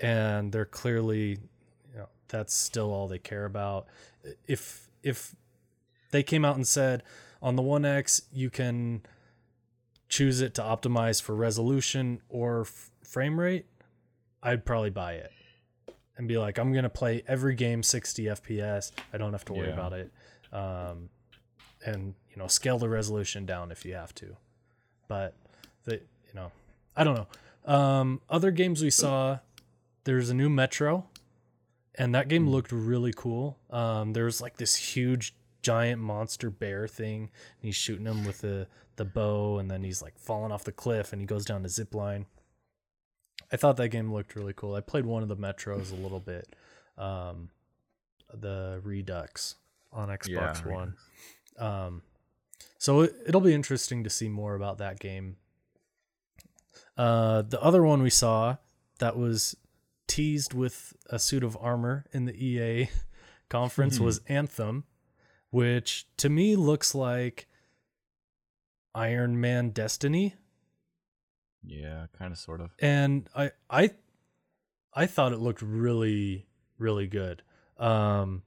and they're clearly you know that's still all they care about. If if they came out and said on the 1x you can choose it to optimize for resolution or f- frame rate i'd probably buy it and be like i'm to play every game 60 fps i don't have to worry Yeah. about it. Um, and you know scale the resolution down if you have to. But the you know i don't know. Um, other games we saw there's a new metro and that game looked really cool. Um, there was like this huge giant monster bear thing and he's shooting him with the the bow and then he's like falling off the cliff and he goes down the zip line i thought that game looked really cool. I played one of the metros a little bit um, the redux on xbox Yeah, one. Um, so it, it'll be interesting to see more about that game. Uh, the other one we saw that was teased with a suit of armor in the ea conference Hmm. was anthem which to me looks like Iron Man Destiny Yeah, kind of, sort of. and I I I thought it looked really really good. Um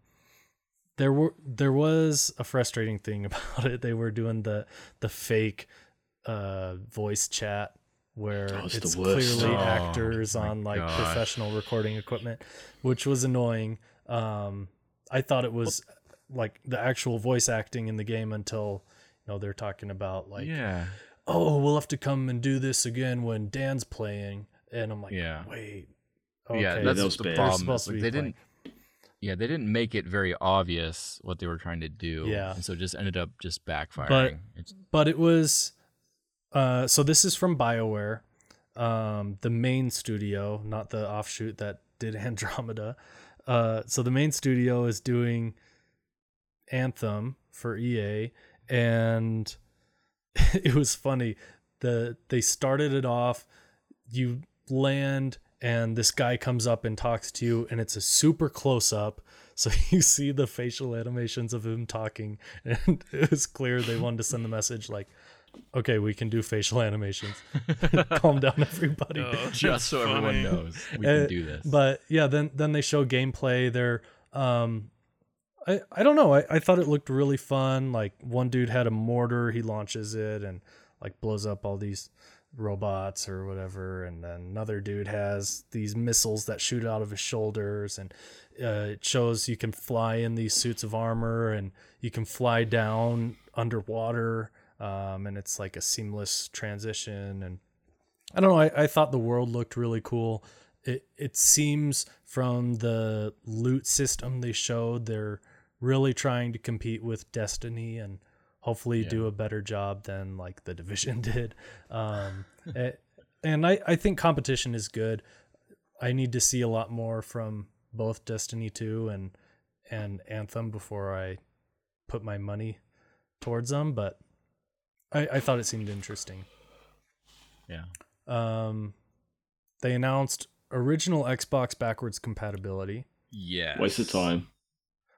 there were there was a frustrating thing about it. They were doing the the fake uh voice chat where Oh, it's it's, clearly Oh, actors on like gosh. professional recording equipment, which was annoying. Um, I thought it was like the actual voice acting in the game until you know they're talking about like yeah. Oh we'll have to come and do this again when Dan's playing, and I'm like Yeah. wait yeah, that's that the bad. Problem. supposed is, to like, they playing. didn't. Yeah, they didn't make it very obvious what they were trying to do. Yeah. and so it just ended up just backfiring. But- it's, but it was uh so this is from BioWare um the main studio not the offshoot that did Andromeda uh so the main studio is doing Anthem for EA and it was funny. The they started it off you land and this guy comes up and talks to you and it's a super close up. So you see the facial animations of him talking and it was clear they wanted to send the message like okay we can do facial animations. Calm down everybody. Oh, just that's so everyone knows we Uh, can do this. but yeah then then they show gameplay. They're um i i don't know I, I thought it looked really fun like one dude had a mortar he launches it and like blows up all these robots or whatever and then another dude has these missiles that shoot out of his shoulders and uh, it shows you can fly in these suits of armor and you can fly down underwater um, and it's like a seamless transition and I don't know. I, I thought the world looked really cool. It it seems from the loot system they showed they're really trying to compete with Destiny and hopefully Yeah. do a better job than like the division did. Um, eh, and I I think competition is good. I need to see a lot more from both Destiny 2 and and Anthem before I put my money towards them, but I, I thought it seemed interesting. yeah, Um, they announced original Xbox backwards compatibility. yeah, Waste of time.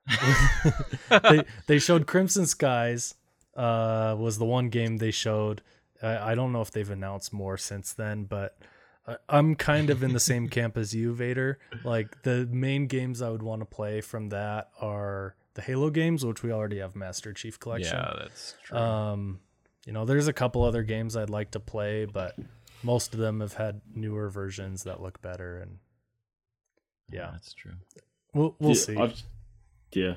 they they showed Crimson Skies. Uh, was the one game they showed. I, I don't know if they've announced more since then, but I, I'm kind of in the same camp as you, Vader. Like the main games I would want to play from that are the Halo games, which we already have Master Chief Collection. Yeah, that's true. Um, you know, there's a couple other games I'd like to play, but most of them have had newer versions that look better, and yeah, that's true. we'll we'll yeah, see. I've, yeah.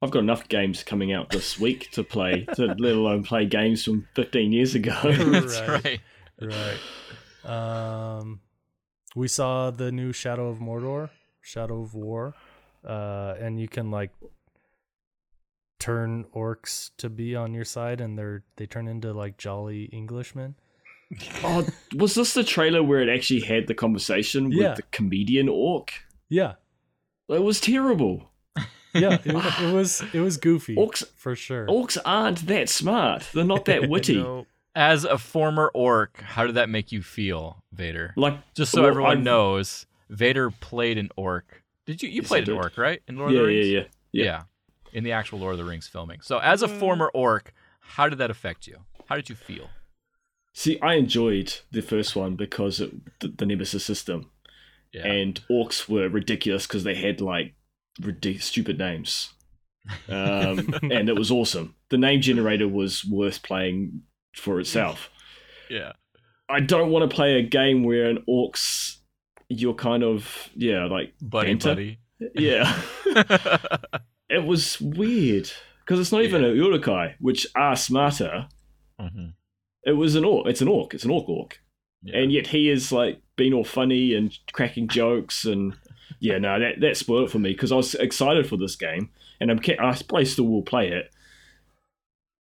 I've got enough games coming out this week to play, to let alone play games from 15 years ago. That's Right. right. right. Um, we saw the new Shadow of Mordor, Shadow of War, uh, and you can like turn orcs to be on your side, and they're they turn into like jolly Englishmen. oh, was this the trailer where it actually had the conversation with Yeah. the comedian orc? Yeah, It was terrible. Yeah, it, it was it was goofy Orcs, for sure. orcs aren't that smart. They're not that witty. No, As a former orc, how did that make you feel, Vader? Like, Just so well, everyone I've- knows, Vader played an orc. Did you? You Yes, played an orc, right? In Lord yeah, of the Rings? yeah, Rings. yeah, yeah. In the actual Lord of the Rings filming. So, as a Mm. former orc, how did that affect you? How did you feel? See, I enjoyed the first one because it, the, the Nemesis system, Yeah. and orcs were ridiculous because they had like ridiculous, stupid names, um, and it was awesome. The name generator was worth playing for itself. yeah. I don't want to play a game where an orcs, you're kind of yeah, like Buddy, banter. buddy. yeah. it was weird because it's not even Yeah. an Uruk-hai, which are smarter. Mhm. It was an orc. It's an orc. It's an orc orc. Yeah. and yet he is like being all funny and cracking jokes and yeah no that that spoiled it for me because i was excited for this game and i'm i probably still will play it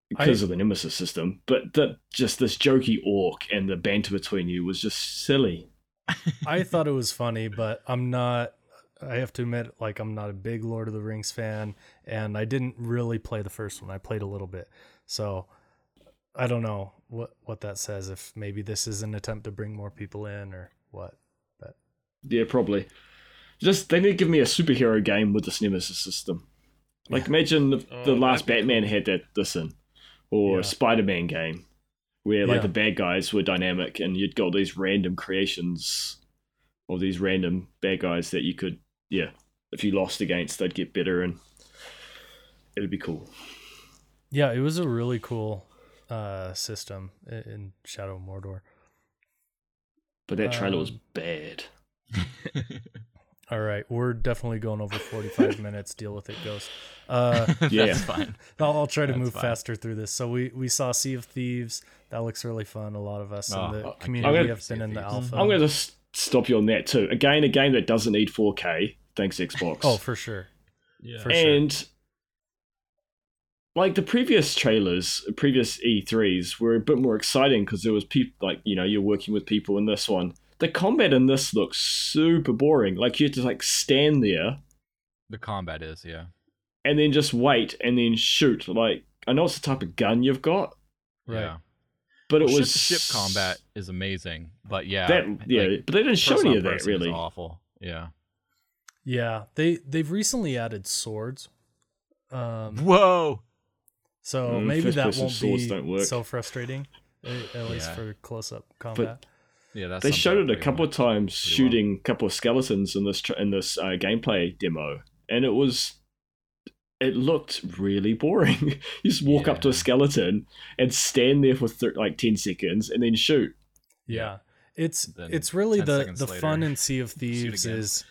because I- of the nemesis system but that just this jokey orc and the banter between you was just silly I thought it was funny, but I'm not. I have to admit, like I'm not a big Lord of the Rings fan, and I didn't really play the first one. I played a little bit, so I don't know what what that says. If maybe this is an attempt to bring more people in, or what. But yeah probably just they need to give me a superhero game with this nemesis system like imagine the, Oh, the last that'd be batman had that this in or Yeah. a spider-man game where like Yeah. the bad guys were dynamic and you'd got these random creations or these random bad guys that you could yeah if you lost against they'd get better and it'd be cool Yeah, it was a really cool uh, system in Shadow of Mordor. but that trailer was Um, bad. All right, we're definitely going over 45 minutes. Deal with it, Ghost. Uh, Yeah. That's fine. I'll, I'll try to That's move fine. faster through this. So we we saw Sea of Thieves. That looks really fun. A lot of us Oh, in the I community can't have been in the alpha. I'm going to s- stop you on that too. Again, a game that doesn't need 4K. Thanks Xbox. Oh, for sure. Yeah. For sure. and like the previous trailers, previous E3s were a bit more exciting because there was people like you know you're working with people in this one. The combat in this looks super boring. Like you have to like stand there The combat is, yeah. and then just wait and then shoot. Like I know it's the type of gun you've got, Right. Yeah. but it was ship combat is amazing, but yeah, That yeah, like, but they didn't show any of that person-on-person is really. awful. Yeah. Yeah, they they've recently added swords. Um, Whoa. so Mm, maybe that won't be don't work. so frustrating, at, at least Yeah. for close-up combat. Yeah, that's They showed it a couple of times shooting a couple of skeletons in this in this uh, gameplay demo, and it was it looked really boring. you just walk up to a skeleton and stand there for thir- like ten seconds and then shoot. Yeah, it's Then it's really 10 the seconds the fun later, in Sea of Thieves is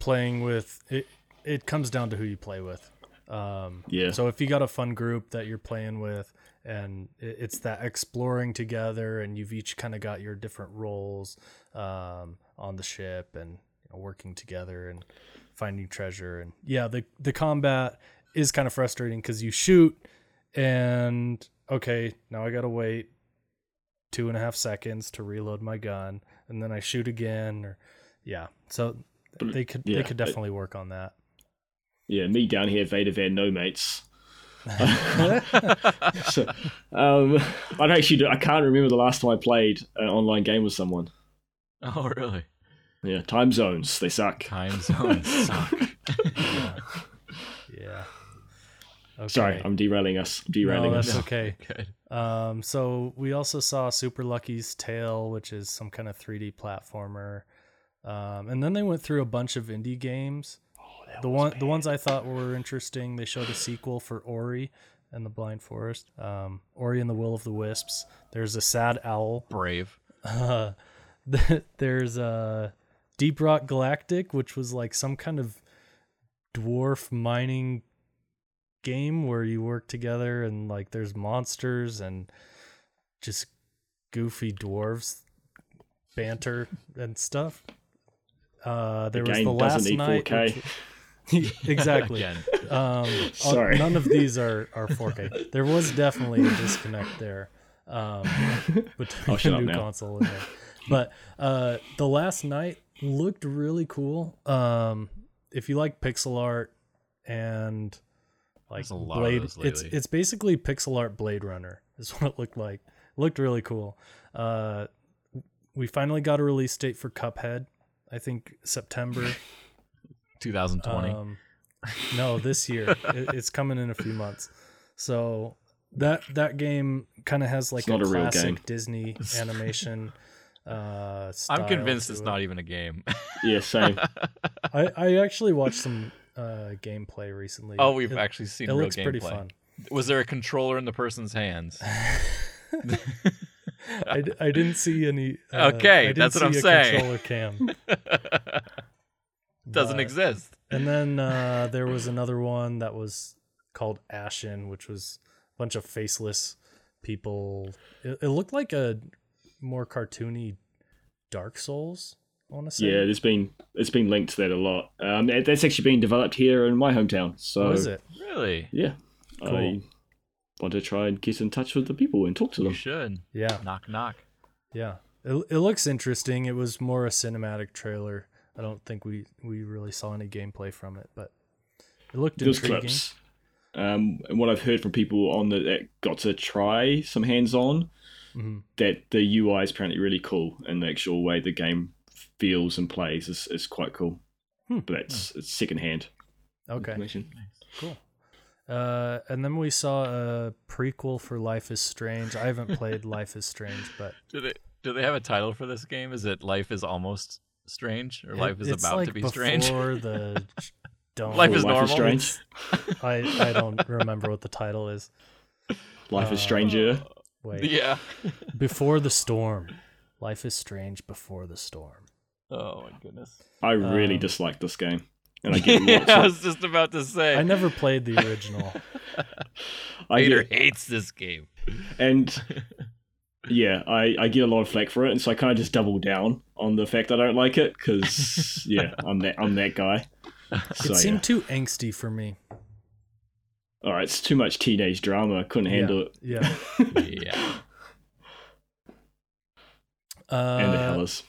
playing with it. It comes down to who you play with. Um, Yeah. So if you got a fun group that you're playing with, and it's that exploring together, and you've each kind of got your different roles um, on the ship, and you know, working together and finding treasure, and yeah, the the combat is kind of frustrating because you shoot, and okay, now I gotta wait two and a half seconds to reload my gun, and then I shoot again, or yeah, so they could yeah, they could it- definitely work on that. Yeah, me down here, Vader Van No Mates. so, um, I don't actually. Do, I can't remember the last time I played an online game with someone. Oh, really? Yeah, time zones they suck. Time zones suck. yeah. yeah. Okay. Sorry, I'm derailing us. I'm derailing no, us. that's okay. Good. Um, so we also saw Super Lucky's Tale, which is some kind of 3D platformer. Um, and then they went through a bunch of indie games. The one, the ones I thought were interesting. They showed a sequel for Ori and the Blind Forest. Um, Ori and the Will of the Wisps. There's a Sad Owl. Brave. Uh, there's a Deep Rock Galactic, which was like some kind of dwarf mining game where you work together and like there's monsters and just goofy dwarves banter and stuff. Uh, there the was game the doesn't last need night. 4K. which- exactly. Again. Um, uh, Sorry. none of these are, are 4K. There was definitely a disconnect there um, between I'll the new console and there. But uh, the last night looked really cool. Um, if you like pixel art and like a lot of Blade, those it's it's basically pixel art Blade Runner is what it looked like. looked really cool. Uh, we finally got a release date for Cuphead. I think September. 2020. Um, no, this year. it, it's coming in a few months. So that that game kind of has like It's not a classic game. Disney animation. Uh, I'm convinced it's it. not even a game. Yeah, same. I, I actually watched some uh, gameplay recently. oh, we've It- actually seen It real looks gameplay. pretty fun. Was there a controller in the person's hands? I, d- I didn't see any. Uh, Okay, I didn't that's what I'm see a saying. Controller cam. Doesn't But- exist. And then uh, there was another one that was called Ashen, which was a bunch of faceless people. It, it looked like a more cartoony Dark Souls. I want to say. yeah, there's been it's been linked to that a lot. Um, that's actually being developed here in my hometown. So What is it? Really? yeah, Cool. I want to try and get in touch with the people and talk to You them. should. Yeah, Knock knock. yeah. It, it looks interesting. It was more a cinematic trailer. I don't think we we really saw any gameplay from it, but it looked There's intriguing. clips. Um, and what I've heard from people on the, that got to try some hands-on, Mhm. that the UI is apparently really cool, and the actual way the game feels and plays is, is quite cool. Hmm. But that's it's secondhand Okay. information. Cool. Uh, and then we saw a prequel for Life is Strange. I haven't played Life is Strange, but Do they do they have a title for this game? Is it Life is almost strange or Life is about like to be strange? Before the don't Life is Life is normal. strange. I I don't remember what the title is. Life is Uh, stranger. Wait, Yeah. before the storm. Life is Strange Before the Storm. Oh my goodness. I really Um, dislike this game, and I get lots I was just about to say. I never played the original. I Peter get, hates this game. and yeah, I, I get a lot of flack for it, and so I kind of just double down on the fact I don't like it because yeah, I'm that I'm that guy. So, it seemed yeah. too angsty for me. all right, it's too much teenage drama. I couldn't handle it. Yeah. Yeah. and the Uh, Hellas.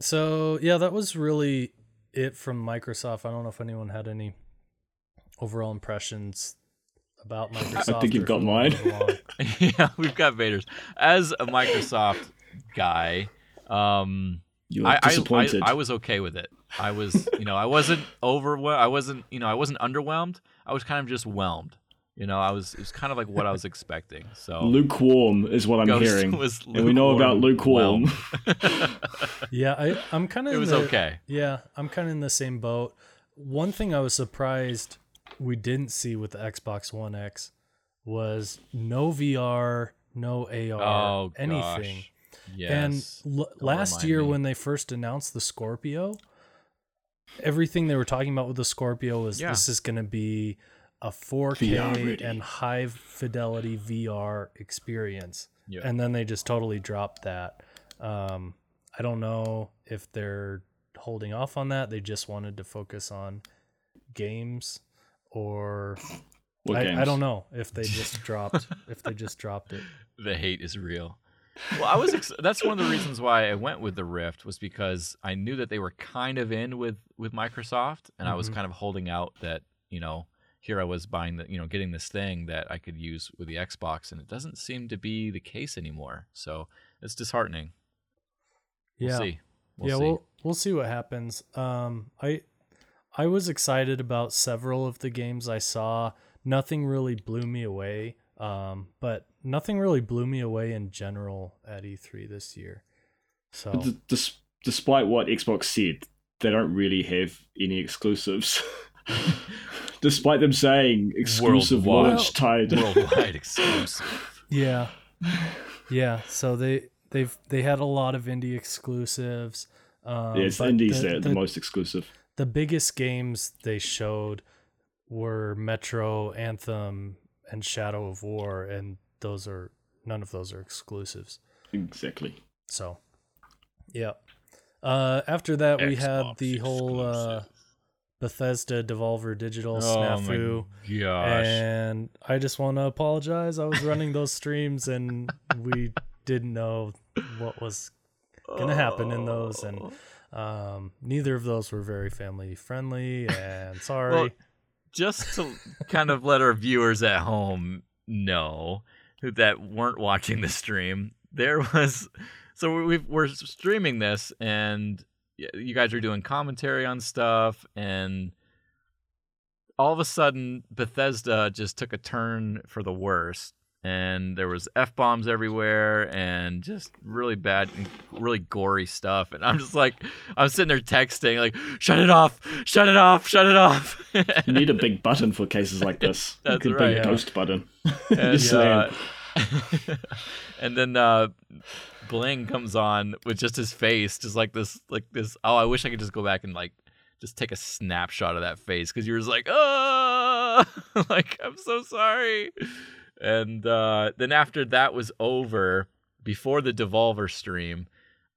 So yeah, that was really it from Microsoft. I don't know if anyone had any overall impressions about Microsoft. I think you've got if we wanna mine. yeah, we've got Vaders. As a Microsoft guy, um, You're I, I, I, disappointed. I was okay with it. I was, you know, I wasn't overwhelmed. I wasn't, you know, I wasn't underwhelmed. I was kind of just whelmed. You know, I was. It was kind of like what I was expecting. So lukewarm is what I'm Ghost hearing, was and we know about lukewarm. Yeah, I, I'm kind of. it was the, okay. Yeah, I'm kind of in the same boat. One thing I was surprised we didn't see with the Xbox One X was no VR, no AR, Oh anything. gosh. Yes. And l- last year, me. when they first announced the Scorpio, everything they were talking about with the Scorpio was Yeah. this is going to be a 4K VR ready. and high fidelity VR experience. Yeah. And then they just totally dropped that. Um, I don't know if they're holding off on that. They just wanted to focus on games or What I, games? I don't know if they just dropped if they just dropped it. the hate is real. Well, I was. Ex- that's one of the reasons why I went with the Rift was because I knew that they were kind of in with with Microsoft, and I was Mhm. kind of holding out that you know here I was buying the you know getting this thing that I could use with the Xbox, and it doesn't seem to be the case anymore. So it's disheartening. We'll Yeah. see. We'll yeah, see. we'll we'll see what happens. Um, I I was excited about several of the games I saw. Nothing really blew me away. Um, but nothing really blew me away in general at E3 this year. So D- dis- despite what Xbox said, they don't really have any exclusives. despite them saying exclusive Worldwide. launch title. Worldwide exclusive. yeah, yeah. So they they've they had a lot of indie exclusives. Um, yeah, it's but indies the- that are the, the- most exclusive. The biggest games they showed were Metro, Anthem, and Shadow of War, and those are none of those are exclusives. Exactly. So, yeah. Uh, after that, we had Xbox the whole uh. Bethesda Devolver Digital Oh snafu. And I just want to apologize. I was running those streams and we didn't know what was gonna happen in those, and um, neither of those were very family friendly. And sorry. Well, just to kind of let our viewers at home know who that weren't watching the stream, there was so we we're streaming this and you guys are doing commentary on stuff and all of a sudden Bethesda just took a turn for the worst and there was f bombs everywhere and just really bad and really gory stuff and i'm just like i'm sitting there texting like shut it off shut it off shut it off You need a big button for cases like this. That's a right, big yeah. ghost button. and, uh, and then uh, Bling comes on with just his face, just like this, like this. Oh, I wish I could just go back and like just take a snapshot of that face because you were just like, oh, like I'm so sorry. And uh, then after that was over, before the Devolver stream,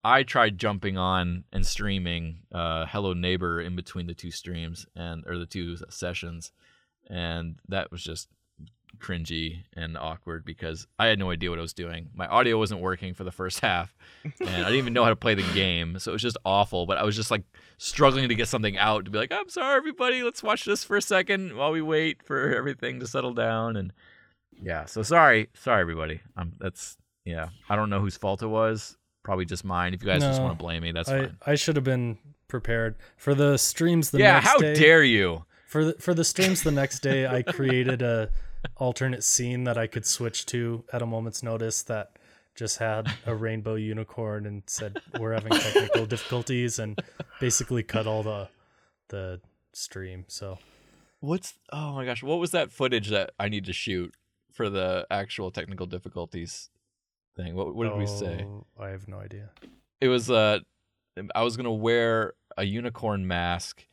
I tried jumping on and streaming uh, Hello Neighbor in between the two streams and or the two sessions, and that was just cringy and awkward because I had no idea what I was doing. My audio wasn't working for the first half, and I didn't even know how to play the game, so it was just awful. But I was just like struggling to get something out to be like, "I'm sorry, everybody. Let's watch this for a second while we wait for everything to settle down." And yeah, so sorry, sorry, everybody. Um, that's yeah. I don't know whose fault it was. Probably just mine. If you guys just want to blame me, that's I, fine. I should have been prepared for the streams the yeah, how day. dare you? for the for the streams the next day i created a alternate scene that i could switch to at a moment's notice that just had a rainbow unicorn and said we're having technical difficulties and basically cut all the the stream so What's oh my gosh, what was that footage that I need to shoot for the actual technical difficulties thing? What, what did we say? Oh, i have no idea it was uh, I was gonna wear a unicorn mask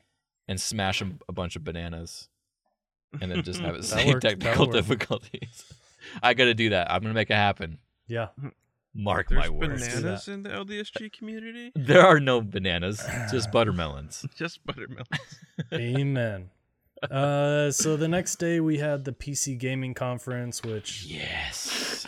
and smash a, a bunch of bananas, and then just have it That say worked- technical difficulties. I gotta do that. I'm gonna make it happen. Yeah. Mark There's my words. do bananas in the LDSG community. There are no bananas, just buttermelons. Just buttermilk. Amen. Uh, so the next day we had the PC gaming conference, which Yes.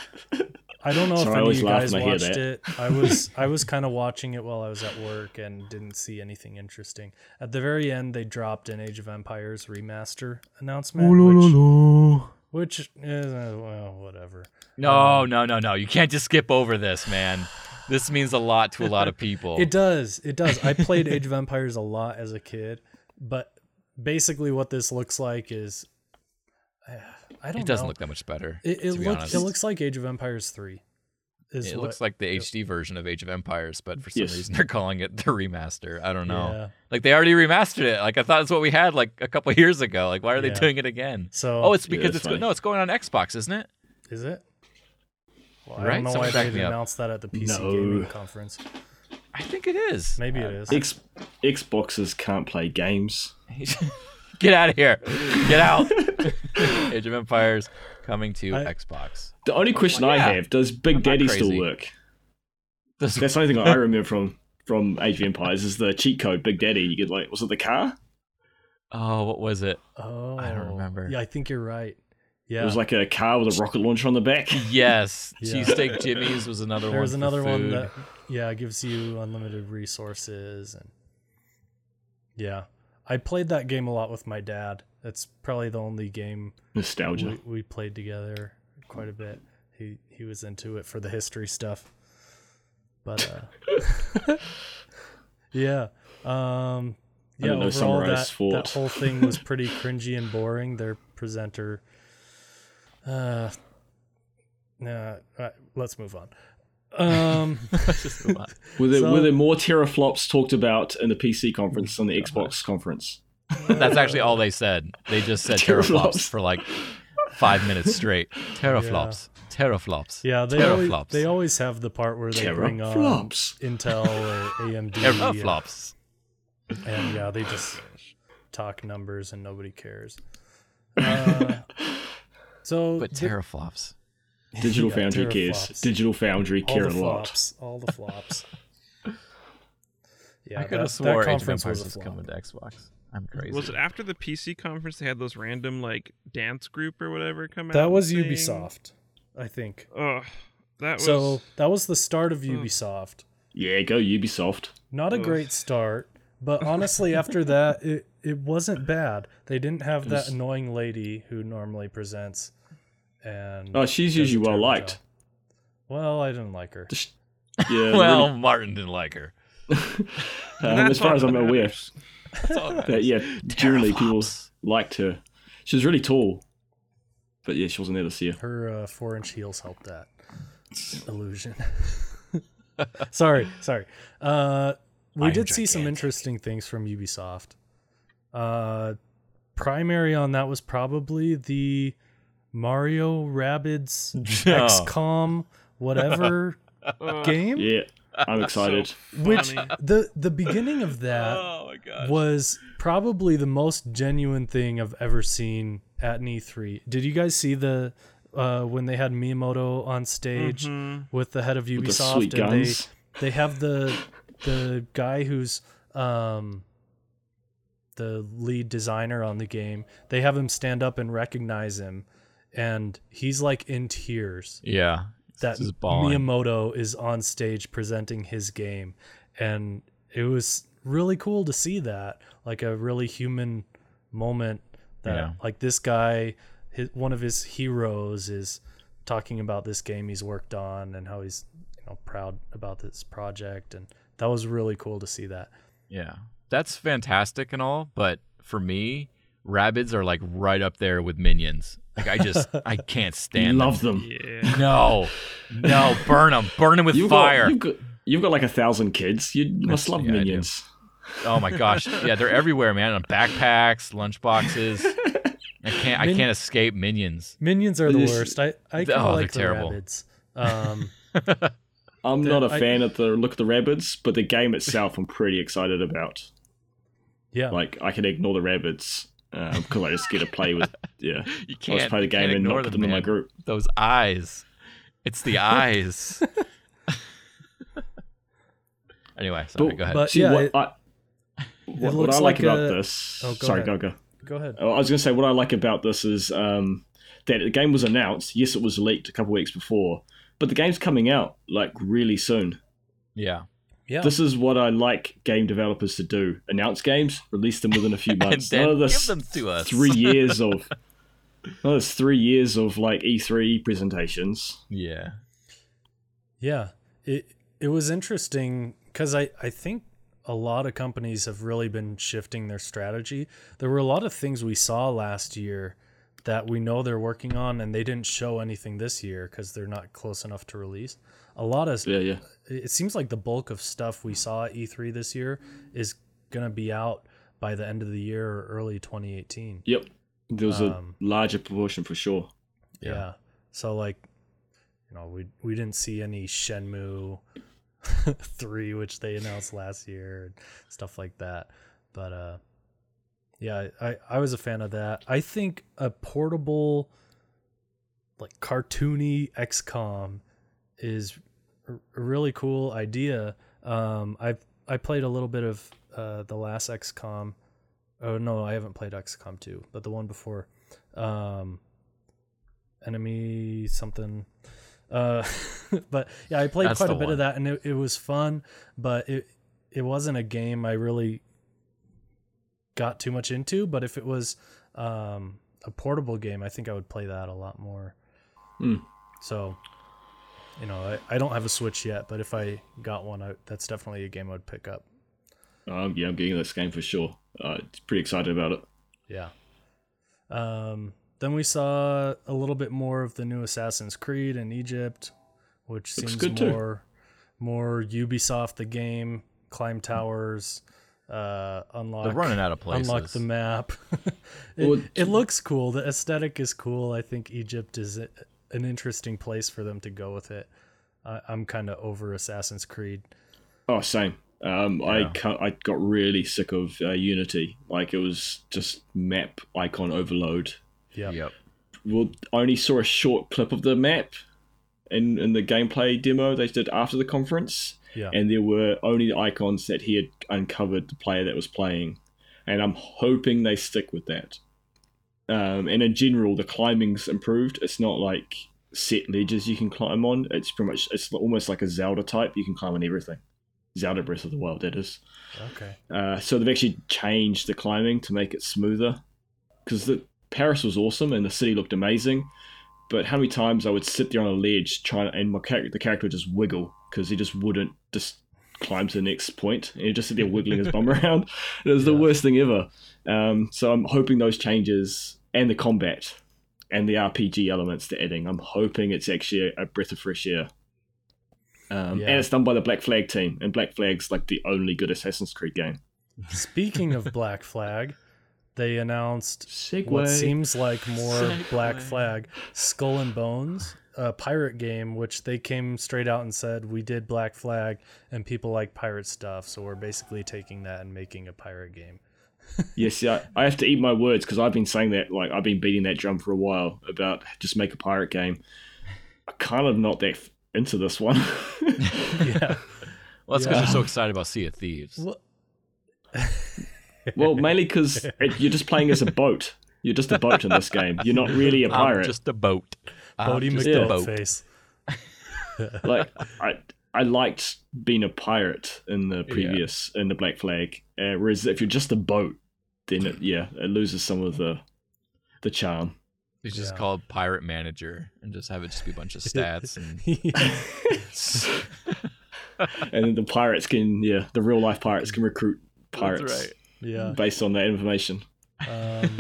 I don't know Sorry, I if any of you guys when I hear watched it. I was I was kind of watching it while I was at work and didn't see anything interesting. At the very end, they dropped an Age of Empires remaster announcement, which, which is uh, well, whatever. No, no, no, no. You can't just skip over this, man. This means a lot to a lot of people. It does. It does. I played Age of Empires a lot as a kid, but basically what this looks like is uh, I don't It doesn't know. look that much better. It, it to be looks it looks like Age of Empires 3. Is It what- looks like the HD version of Age of Empires, but for some Yes. reason they're calling it the remaster. I don't know. Yeah. Like they already remastered it. Like I thought it's what we had like a couple years ago. Like why are they Yeah. doing it again? So Oh, it's because that's it's go- funny. no, it's going on Xbox, isn't it? is it? Well, I Right? don't know Someone why they announced that at the PC No. gaming conference. I think it is. Maybe it Uh, is. X, Xboxes can't play games. Get out of here. Get out. Age of Empires coming to I- Xbox. The only question I yeah. have: Does Big I'm Daddy still work? This- That's the only thing I remember from from Age of Empires is the cheat code Big Daddy. You get like, was it the car? oh, what was it? Oh, I don't oh, remember. Yeah, I think you're right. Yeah, It was like a car with a rocket launcher on the back. Yes. Yeah. Cheesesteak Jimmy's was another one. There was another one that yeah gives you unlimited resources and yeah, I played that game a lot with my dad. That's probably the only game Nostalgia. we, we played together quite a bit. He he was into it for the history stuff. But uh yeah. Um yeah, know, overall that, that whole thing was pretty cringy and boring. Their presenter uh nah, uh, let's move on. Um Just move on. Were there, So- were there more teraflops talked about in the PC conference than the Xbox conference? That's actually all they said. They just said Teraflops. teraflops for like five minutes straight. Teraflops. Teraflops. yeah, they always, Teraflops. they always have the part where they bring on Teraflops. Intel or AMD Teraflops. and yeah, they just talk numbers and nobody cares. Uh, so But the- teraflops. Digital Foundry cares. teraflops. Digital Foundry all care the a lot. flops, all the flops. Yeah, I could that, have swore that Age conference was a was flop. coming to Xbox. I'm crazy. Was it after the PC conference they had those random like dance group or whatever come out? That was sing? Ubisoft, I think. Ugh, that was So that was the start of Ugh. Ubisoft. Yeah, go Ubisoft. Not a Ugh. great start, but honestly, after that, it it wasn't bad. They didn't have It that annoying lady who normally presents, and Oh, she's usually well liked. job. Well, I didn't like her. Just- Yeah, well, Martin didn't like her. um, as far as I'm aware. That's all that but yeah, generally people liked her. She was really tall, but yeah, she wasn't there this year. Her uh, four inch heels helped that illusion. sorry, sorry. Uh, we I did see some interesting things from Ubisoft. Uh, primary on that was probably the Mario Rabbids Oh. XCOM whatever game. Yeah, I'm excited. so Which the the beginning of that Oh my god. was probably the most genuine thing I've ever seen at an E3. Did you guys see the uh, when they had Miyamoto on stage Mhm. with the head of With the Ubisoft sweet and they they have the the guy who's um the lead designer on the game. They have him stand up and recognize him and he's like in tears Yeah. that. Miyamoto is on stage presenting his game, and it was really cool to see that, like a really human moment. That Yeah. like this guy, his, one of his heroes is talking about this game he's worked on and how he's you know proud about this project, and that was really cool to see that. Yeah. That's fantastic and all, but for me, Rabbids are like right up there with minions. Like I just I can't stand Love them. Yeah. them. No. No, burn them. Burn them with You've fire. got, you've got you've got like a thousand kids. You must love yeah, I do. minions. Oh my gosh. Yeah, they're everywhere, man. On backpacks, lunchboxes. I can't I can't escape minions. Minions are the worst. I I Oh, kind they're like the terrible. Rabbids. Um, I'm not a fan of the look of the Rabbids, but the game itself, I'm pretty excited about. Yeah. Like, I can ignore the Rabbids because I just get to play with. Yeah, You I'll just play the game and not put them, them in my group. Those eyes. It's the eyes. anyway, sorry, But- go ahead. but- See yeah, what it- I what, what I like, like about a- this. Oh, go sorry, ahead. go go. Go ahead. Oh, I was going to say what I like about this is um, that the game was announced. Yes, it was leaked a couple weeks before, but the game's coming out like really soon. yeah. Yeah. This is what I like game developers to do: announce games, release them within a few And months. then oh, None of give this them to us. three years of. Oh, no, it's three years of like E3 presentations. Yeah. Yeah, it it was interesting because I I think a lot of companies have really been shifting their strategy. There were a lot of things we saw last year that we know they're working on, and they didn't show anything this year because they're not close enough to release. A lot of Yeah, yeah. it seems like the bulk of stuff we saw at E3 this year is gonna be out by the end of the year or early 2018. Yep. There was Um, a larger proportion for sure. Yeah. So like, you know, we we didn't see any Shenmue three, which they announced last year, and stuff like that. But uh, yeah, I I was a fan of that. I think a portable, like cartoony XCOM, is a really cool idea. Um, I've I played a little bit of uh the last XCOM. Oh no, I haven't played XCOM two, but the one before. Um, enemy something uh but yeah i played That's quite a bit one. of that and it, it was fun but it it wasn't a game i really got too much into but if it was um a portable game i think i would play that a lot more Hmm. so you know I, I don't have a switch yet but if i got one I, that's definitely a game i'd pick up Um, yeah, I'm getting this game for sure. Uh, pretty excited about it. Yeah. Um, then we saw a little bit more of the new Assassin's Creed in Egypt, which Looks seems good too. more more Ubisoft the game, climb towers, uh, unlock They're running out of places. unlock the map. it, Well, it looks cool. The aesthetic is cool. I think Egypt is a, an interesting place for them to go with it. I I'm kind of over Assassin's Creed. Oh, same. Um, I Yeah. ca- I got really sick of uh, Unity. Like it was just map icon overload. Yeah. Yep. Well, I only saw a short clip of the map in in the gameplay demo they did after the conference, Yeah. and there were only the icons that he had uncovered the player that was playing, and I'm hoping they stick with that. Um, and in general, the climbing's improved. It's not like set ledges you can climb on. It's pretty much it's almost like a Zelda type. You can climb on everything. Zelda Breath of the Wild, that is. Okay. Uh, so they've actually changed the climbing to make it smoother. Because the Paris was awesome and the city looked amazing, but how many times I would sit there on a ledge trying and my character, the character would just wiggle because he just wouldn't just climb to the next point and he'd just sit there wiggling his bum around. It was the worst thing ever. Um, so I'm hoping those changes and the combat and the RPG elements they're adding, I'm hoping it's actually a, a breath of fresh air. Um, Yeah. And it's done by the Black Flag team, and Black Flag's like the only good Assassin's Creed game. Speaking of Black Flag, they announced Segway. what seems like more Segway. Black Flag, Skull and Bones, a pirate game, which they came straight out and said we did Black Flag and people like pirate stuff, so we're basically taking that and making a pirate game. Yes, yeah, I have to eat my words because I've been saying that, like, I've been beating that drum for a while about just make a pirate game. I'm kind of not that f- into this one. Yeah. Well, that's because Yeah. you're so excited about Sea of Thieves. Well, well, mainly because you're just playing as a boat. You're just a boat in this game. You're not really a I'm pirate. just a boat. I'm Bodie just a Yeah. Face. like I I liked being a pirate in the previous in the Black Flag. Uh, whereas if you're just a boat, then it, yeah, it loses some of the the charm. You just Yeah. call Pirate Manager and just have it just be a bunch of stats and and then the pirates can yeah, the real life pirates can recruit pirates That's right. yeah. based on that information. Um,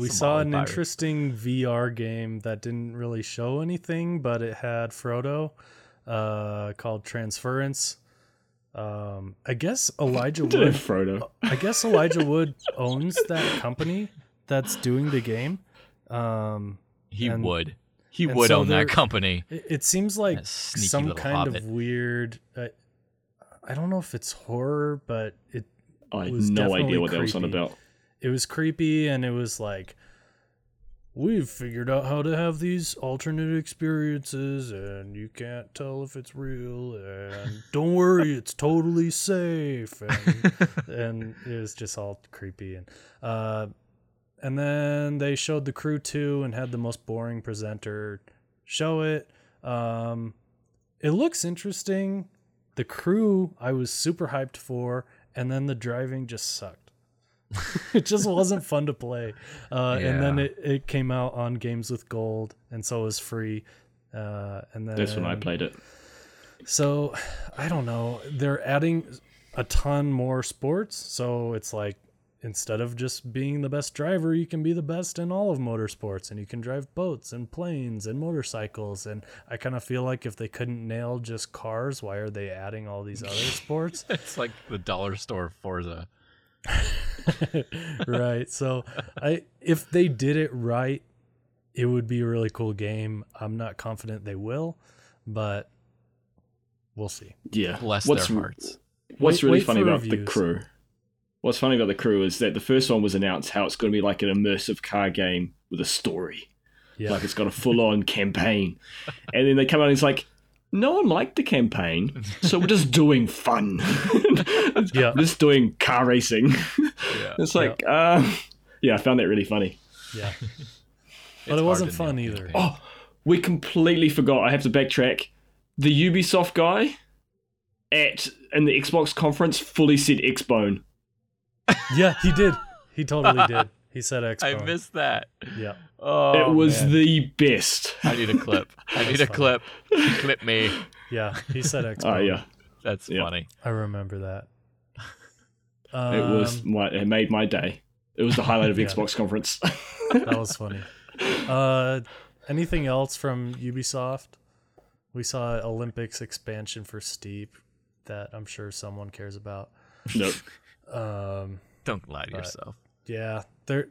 we saw an pirate. interesting VR game that didn't really show anything, but it had Frodo, uh, called Transference. Um, I guess Elijah Wood. Frodo? I guess Elijah Wood owns that company that's doing the game. Um, he And- would. He would so own they're- that company. It, it seems like some kind hobbit. of weird. Uh, I don't know if it's horror, but it I had was no idea what that was on about. It was creepy and it was like we've figured out how to have these alternate experiences and you can't tell if it's real and don't worry it's totally safe and, and it was just all creepy and uh and then they showed the crew 2 and had the most boring presenter show it. Um it looks interesting. The crew i was super hyped for and then the driving just sucked it just wasn't fun to play. Uh, And then it, it came out on Games with Gold, and so it was free. Uh, and then That's when I played it. So I don't know. They're adding a ton more sports, so it's like instead of just being the best driver, you can be the best in all of motorsports, and you can drive boats and planes and motorcycles. And I kind of feel like if they couldn't nail just cars, why are they adding all these other sports? It's like the dollar store Forza. right. So I if they did it right, it would be a really cool game. I'm not confident they will, but we'll see. Yeah. Bless What's their hearts. What's Wait- really wait funny for about the crew? What's funny about the crew is that the first one was announced how it's going to be like an immersive car game with a story, Yeah. like it's got a full-on campaign, and then they come out and it's like, no one liked the campaign, so we're just doing fun. Yeah. we're just doing car racing. Yeah. it's like, uh, yeah, I found that really funny. yeah. But it wasn't fun either. campaign. Oh, we completely forgot. I have to backtrack. The Ubisoft guy at in the Xbox conference fully said Xbone. Yeah, he did. He totally did. He said Xbone. I missed that. Yeah. Oh, it was man. the best. I need a clip. I need a funny. clip. Clip me. Yeah. He said X. Oh yeah, That's Yeah. funny. I remember that. it was Um, my. It made my day. It was the highlight of the Yeah. Xbox conference. that was funny. Uh, anything else from Ubisoft? We saw Olympics expansion for Steep that I'm sure someone cares about. nope. Um, Don't lie to yourself. yeah, there.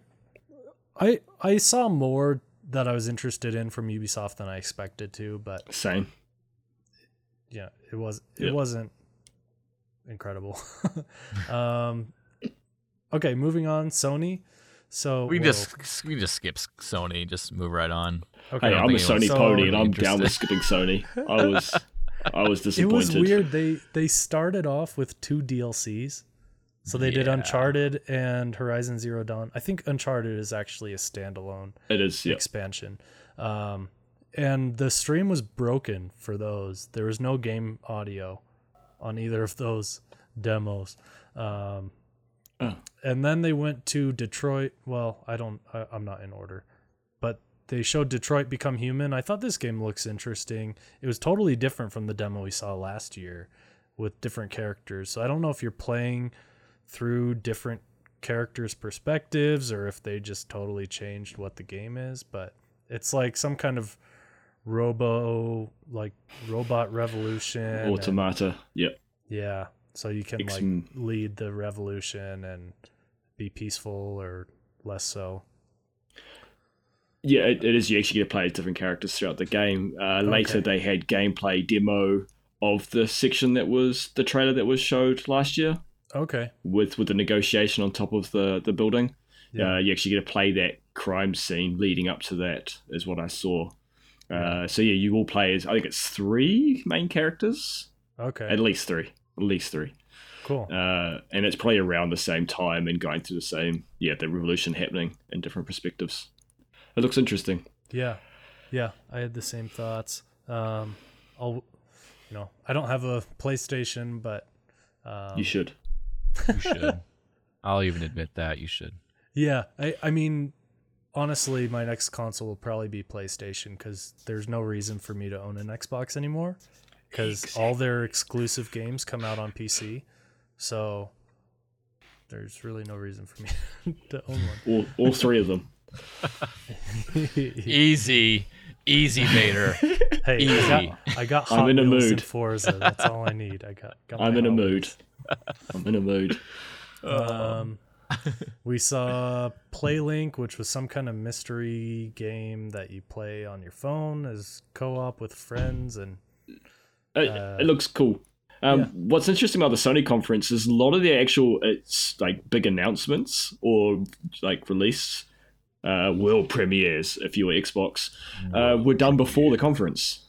I I saw more that I was interested in from Ubisoft than I expected to, but Same. yeah, it was it Yep. wasn't incredible. um, okay, moving on. Sony. So We well, just we just skip Sony. Just move right on. okay. Hey, I'm a Sony so pony, and I'm down with skipping Sony. I was, I was disappointed. it was weird. They they started off with two DLCs. So they did Uncharted and Horizon Zero Dawn. I think Uncharted is actually a standalone It is. Yeah. expansion. Um, and the stream was broken for those. There was no game audio on either of those demos. Um, Oh. And then they went to Detroit. Well, I don't. I, I'm not in order, but they showed Detroit Become Human. I thought this game looks interesting. It was totally different from the demo we saw last year, with different characters. So I don't know if you're playing through different characters' perspectives or if they just totally changed what the game is, but it's like some kind of robo like robot revolution. and- Automata. Yep. yeah. So you can like lead the revolution and be peaceful or less so. Yeah, it, it is. You actually get to play as different characters throughout the game. Uh, Later, Okay. they had gameplay demo of the section that was the trailer that was showed last year Okay. with with the negotiation on top of the the building. Yeah. Uh, you actually get to play that crime scene leading up to that, is what I saw. Uh, so yeah, you will play as I think it's three main characters, Okay. at least three, at least three, cool. uh, and it's probably around the same time and going through the same yeah the revolution happening in different perspectives. It looks interesting. Yeah. Yeah, I had the same thoughts. Um I'll you know, I don't have a PlayStation, but um, you should. You should. I'll even admit that you should. Yeah, I I mean honestly, my next console will probably be PlayStation cuz there's no reason for me to own an Xbox anymore cuz all their exclusive games come out on PC. So there's really no reason for me to own All, all three of them. Easy, easy, Vader. hey, I Easy. got, I got Hot I'm in a Wheels and mood. Forza. That's all I need. I got. got I'm in a mood. I'm in a mood. Um, we saw Playlink, which was some kind of mystery game that you play on your phone as co-op with friends, and It, Uh, it looks cool. Um, yeah. What's interesting about the Sony conference is a lot of the actual it's like big announcements or like release uh, world premieres, if you were Xbox, uh, were done before the conference.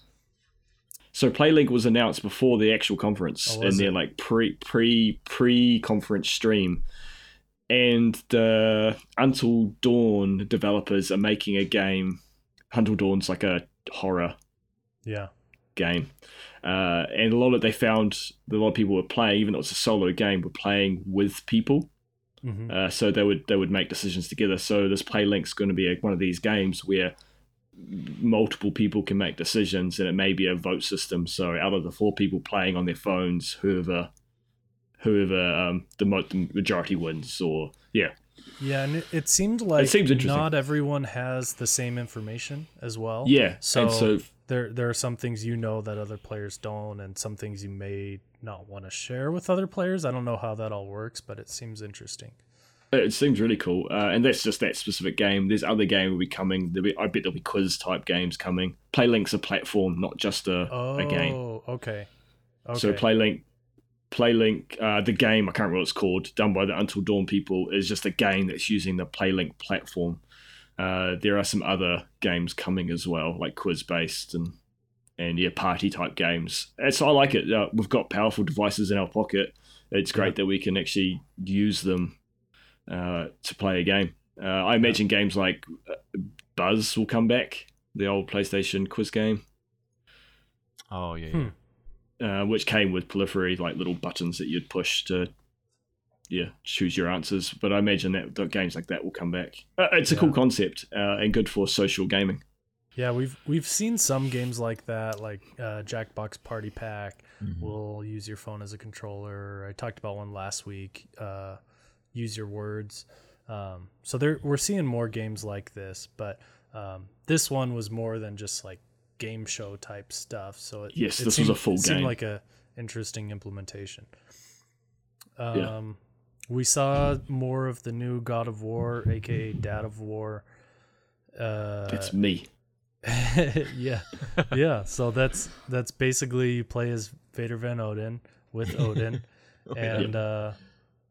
So PlayLink was announced before the actual conference Oh, in their like pre pre pre conference stream, and the Until Dawn developers are making a game. Until Dawn's like a horror yeah, game. Uh, and a lot of they found that a lot of people were playing, even though it's a solo game, were playing with people. Hmm Uh, so they would they would make decisions together. So this play link's going to be a, one of these games where multiple people can make decisions, and it may be a vote system. So out of the four people playing on their phones, whoever whoever um, the, mo- the majority wins, or yeah, yeah, and it, it seemed like seems interesting. not everyone has the same information as well. yeah. So, so there there are some things you know that other players don't, and some things you may not want to share with other players. I don't know how that all works, but it seems interesting. It seems really cool, uh, and that's just that specific game. There's other game will be coming. Be, I bet there'll be quiz type games coming. PlayLink's a platform, not just a, Oh, a game. okay. Okay. So PlayLink, PlayLink, uh, the game I can't remember what it's called, done by the Until Dawn people, is just a game that's using the PlayLink platform. Uh, there are some other games coming as well, like quiz based and and yeah, party type games. And so I like it. Uh, we've got powerful devices in our pocket. It's great that we can actually use them uh, to play a game. Uh, I imagine games like uh, Buzz will come back, the old PlayStation quiz game Oh yeah. Hmm. yeah. uh, which came with periphery, like little buttons that you'd push to, yeah, choose your answers. But I imagine that, that games like that will come back. Uh, it's a cool concept uh, and good for social gaming. Yeah, we've we've seen some games like that, like uh, Jackbox Party Pack. Mhm. will use your phone as a controller. I talked about one last week. Uh, use your words. Um, so there, we're seeing more games like this, but um, this one was more than just like game show type stuff. So it, Yes, it this was a full game. it seemed like a interesting implementation. Um, Yeah. We saw more of the new God of War, aka Dad of War. Uh, That's me. yeah, yeah. So that's that's basically you play as Vader Van Odin with Odin, and uh,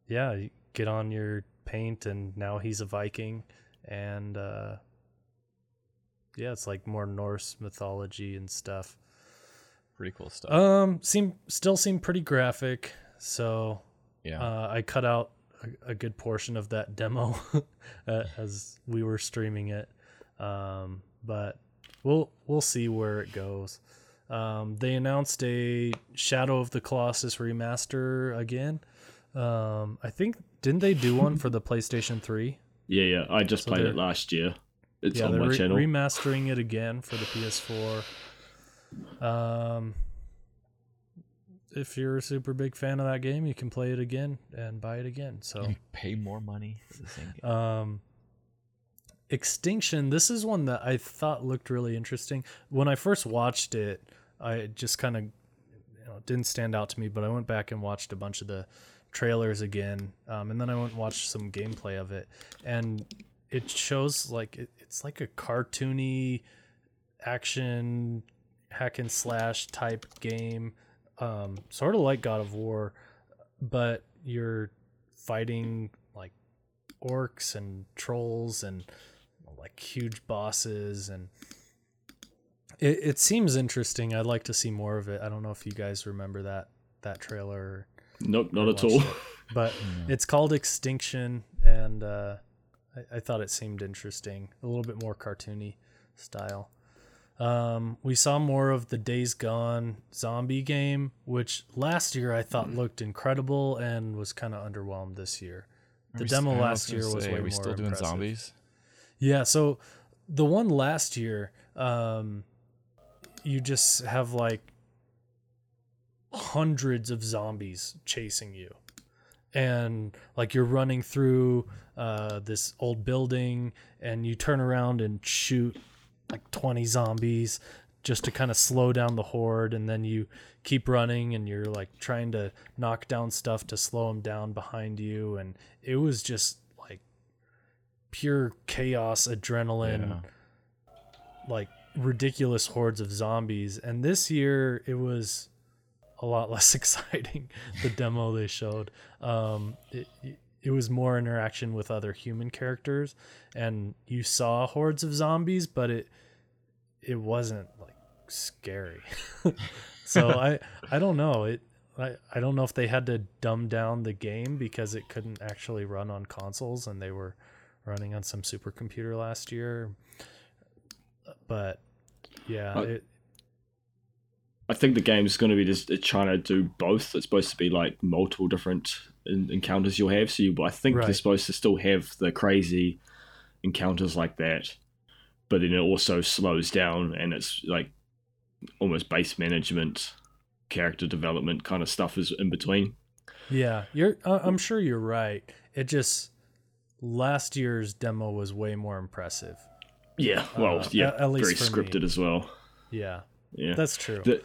yeah, you get on your paint, and now he's a Viking, and uh, yeah, it's like more Norse mythology and stuff. Pretty cool stuff. Um, seem still seem pretty graphic. So yeah. uh, I cut out a, a good portion of that demo as we were streaming it, um, but we'll we'll see where it goes. Um, they announced a Shadow of the Colossus remaster again. Um, I think didn't they do one for the PlayStation Three? Yeah, yeah. I just So played it last year. It's yeah, on my re- channel. remastering it again for the PS4. Um, if you're a super big fan of that game, you can play it again and buy it again. So, You pay more money for the same game. um, Extinction. This is one that I thought looked really interesting. When I first watched it, I just kind of you know, didn't stand out to me, but I went back and watched a bunch of the trailers again, um, and then I went and watched some gameplay of it, and it shows like it, it's like a cartoony action hack and slash type game, um, sort of like God of War, but you're fighting like orcs and trolls and like huge bosses and it, it seems interesting. I'd like to see more of it. I don't know if you guys remember that that trailer Nope, not at all. it, but it's called extinction and uh, I, I thought it seemed interesting a little bit more cartoony style um, we saw more of the days gone zombie game which last year i thought looked incredible and was kind of underwhelmed this year the demo last year was say, way Are we more still doing impressive. zombies? Yeah, so the one last year, um, you just have like hundreds of zombies chasing you. And like you're running through uh, this old building and you turn around and shoot like 20 zombies. just to kind of slow down the horde and then you keep running and you're like trying to knock down stuff to slow them down behind you and it was just like pure chaos adrenaline Yeah. like ridiculous hordes of zombies and this year it was a lot less exciting the demo they showed um it, it was more interaction with other human characters and you saw hordes of zombies but it it wasn't like scary. So i i don't know. It I, I don't know if they had to dumb down the game because it couldn't actually run on consoles and they were running on some supercomputer last year. But yeah Uh, it, I think the game's going to be just it's trying to do both. It's supposed to be like multiple different en- encounters you'll have. So you, I think Right. they're supposed to still have the crazy encounters like that, but then it also slows down and it's like almost base management, character development kind of stuff is in between. Yeah, you're. Uh, I'm sure you're right. It just last year's demo was way more impressive. Yeah, well, Uh, yeah, at- at least very for me. scripted as well. Yeah, Yeah, that's true. the,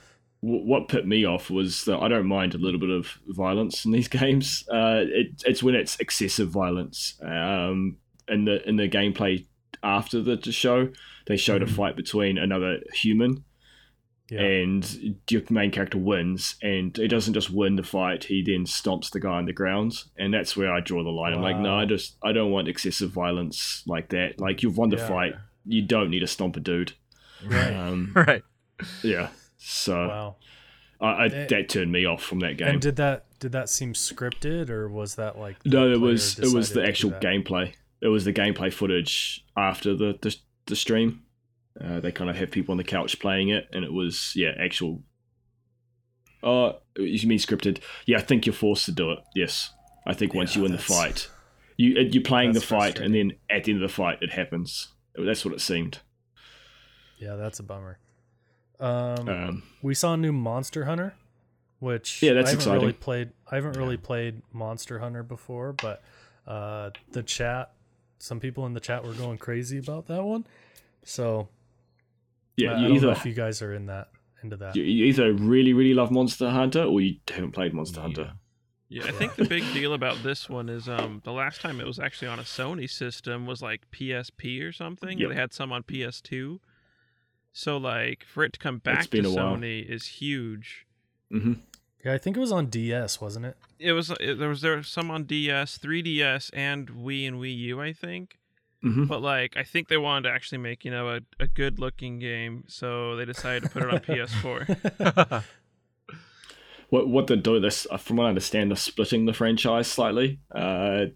what put me off was that I don't mind a little bit of violence in these games. Uh, it, it's when it's excessive violence. Um, in the in the gameplay after the, the show, they showed Mhm. a fight between another human, yeah, and your main character wins. And he doesn't just win the fight; he then stomps the guy on the ground, and that's where I draw the line. I'm like, no, I just I don't want excessive violence like that. Like you've won the Yeah. fight, you don't need to stomp a dude. right. Um, Right. yeah. So wow. I, I, Eh, that turned me off from that game. And did that did that seem scripted or was that like no, it was it was the actual gameplay. It was the gameplay footage after the the, the stream. Uh, they kind of have people on the couch playing it, and it was yeah actual. Oh, you mean scripted? Yeah, I think you're forced to do it. Yes, I think once Yeah, you win the fight, you you're playing the fight, and then at the end of the fight, it happens. That's what it seemed. Yeah, that's a bummer. Um, Um, we saw a new Monster Hunter, which Yeah, that's I haven't really exciting. played. I haven't really played Monster Hunter before, but uh, the chat, some people in the chat were going crazy about that one. So yeah, I, I don't know either if you guys are in that into that. you you either really really love Monster Hunter or you haven't played Monster Hunter. Yeah, I think the big deal about this one is um the last time it was actually on a Sony system was like PSP or something. Yep. They had some on PS2. So like for it to come back to been while. Sony is huge. hmm Yeah, I think it was on DS, wasn't it? It was it, there was there was some on DS, 3DS, and Wii and Wii U, I think. hmm But like I think they wanted to actually make you know a, a good looking game, so they decided to put it on PS4. what what they're doing this uh, from what I understand they're splitting the franchise slightly. Uh,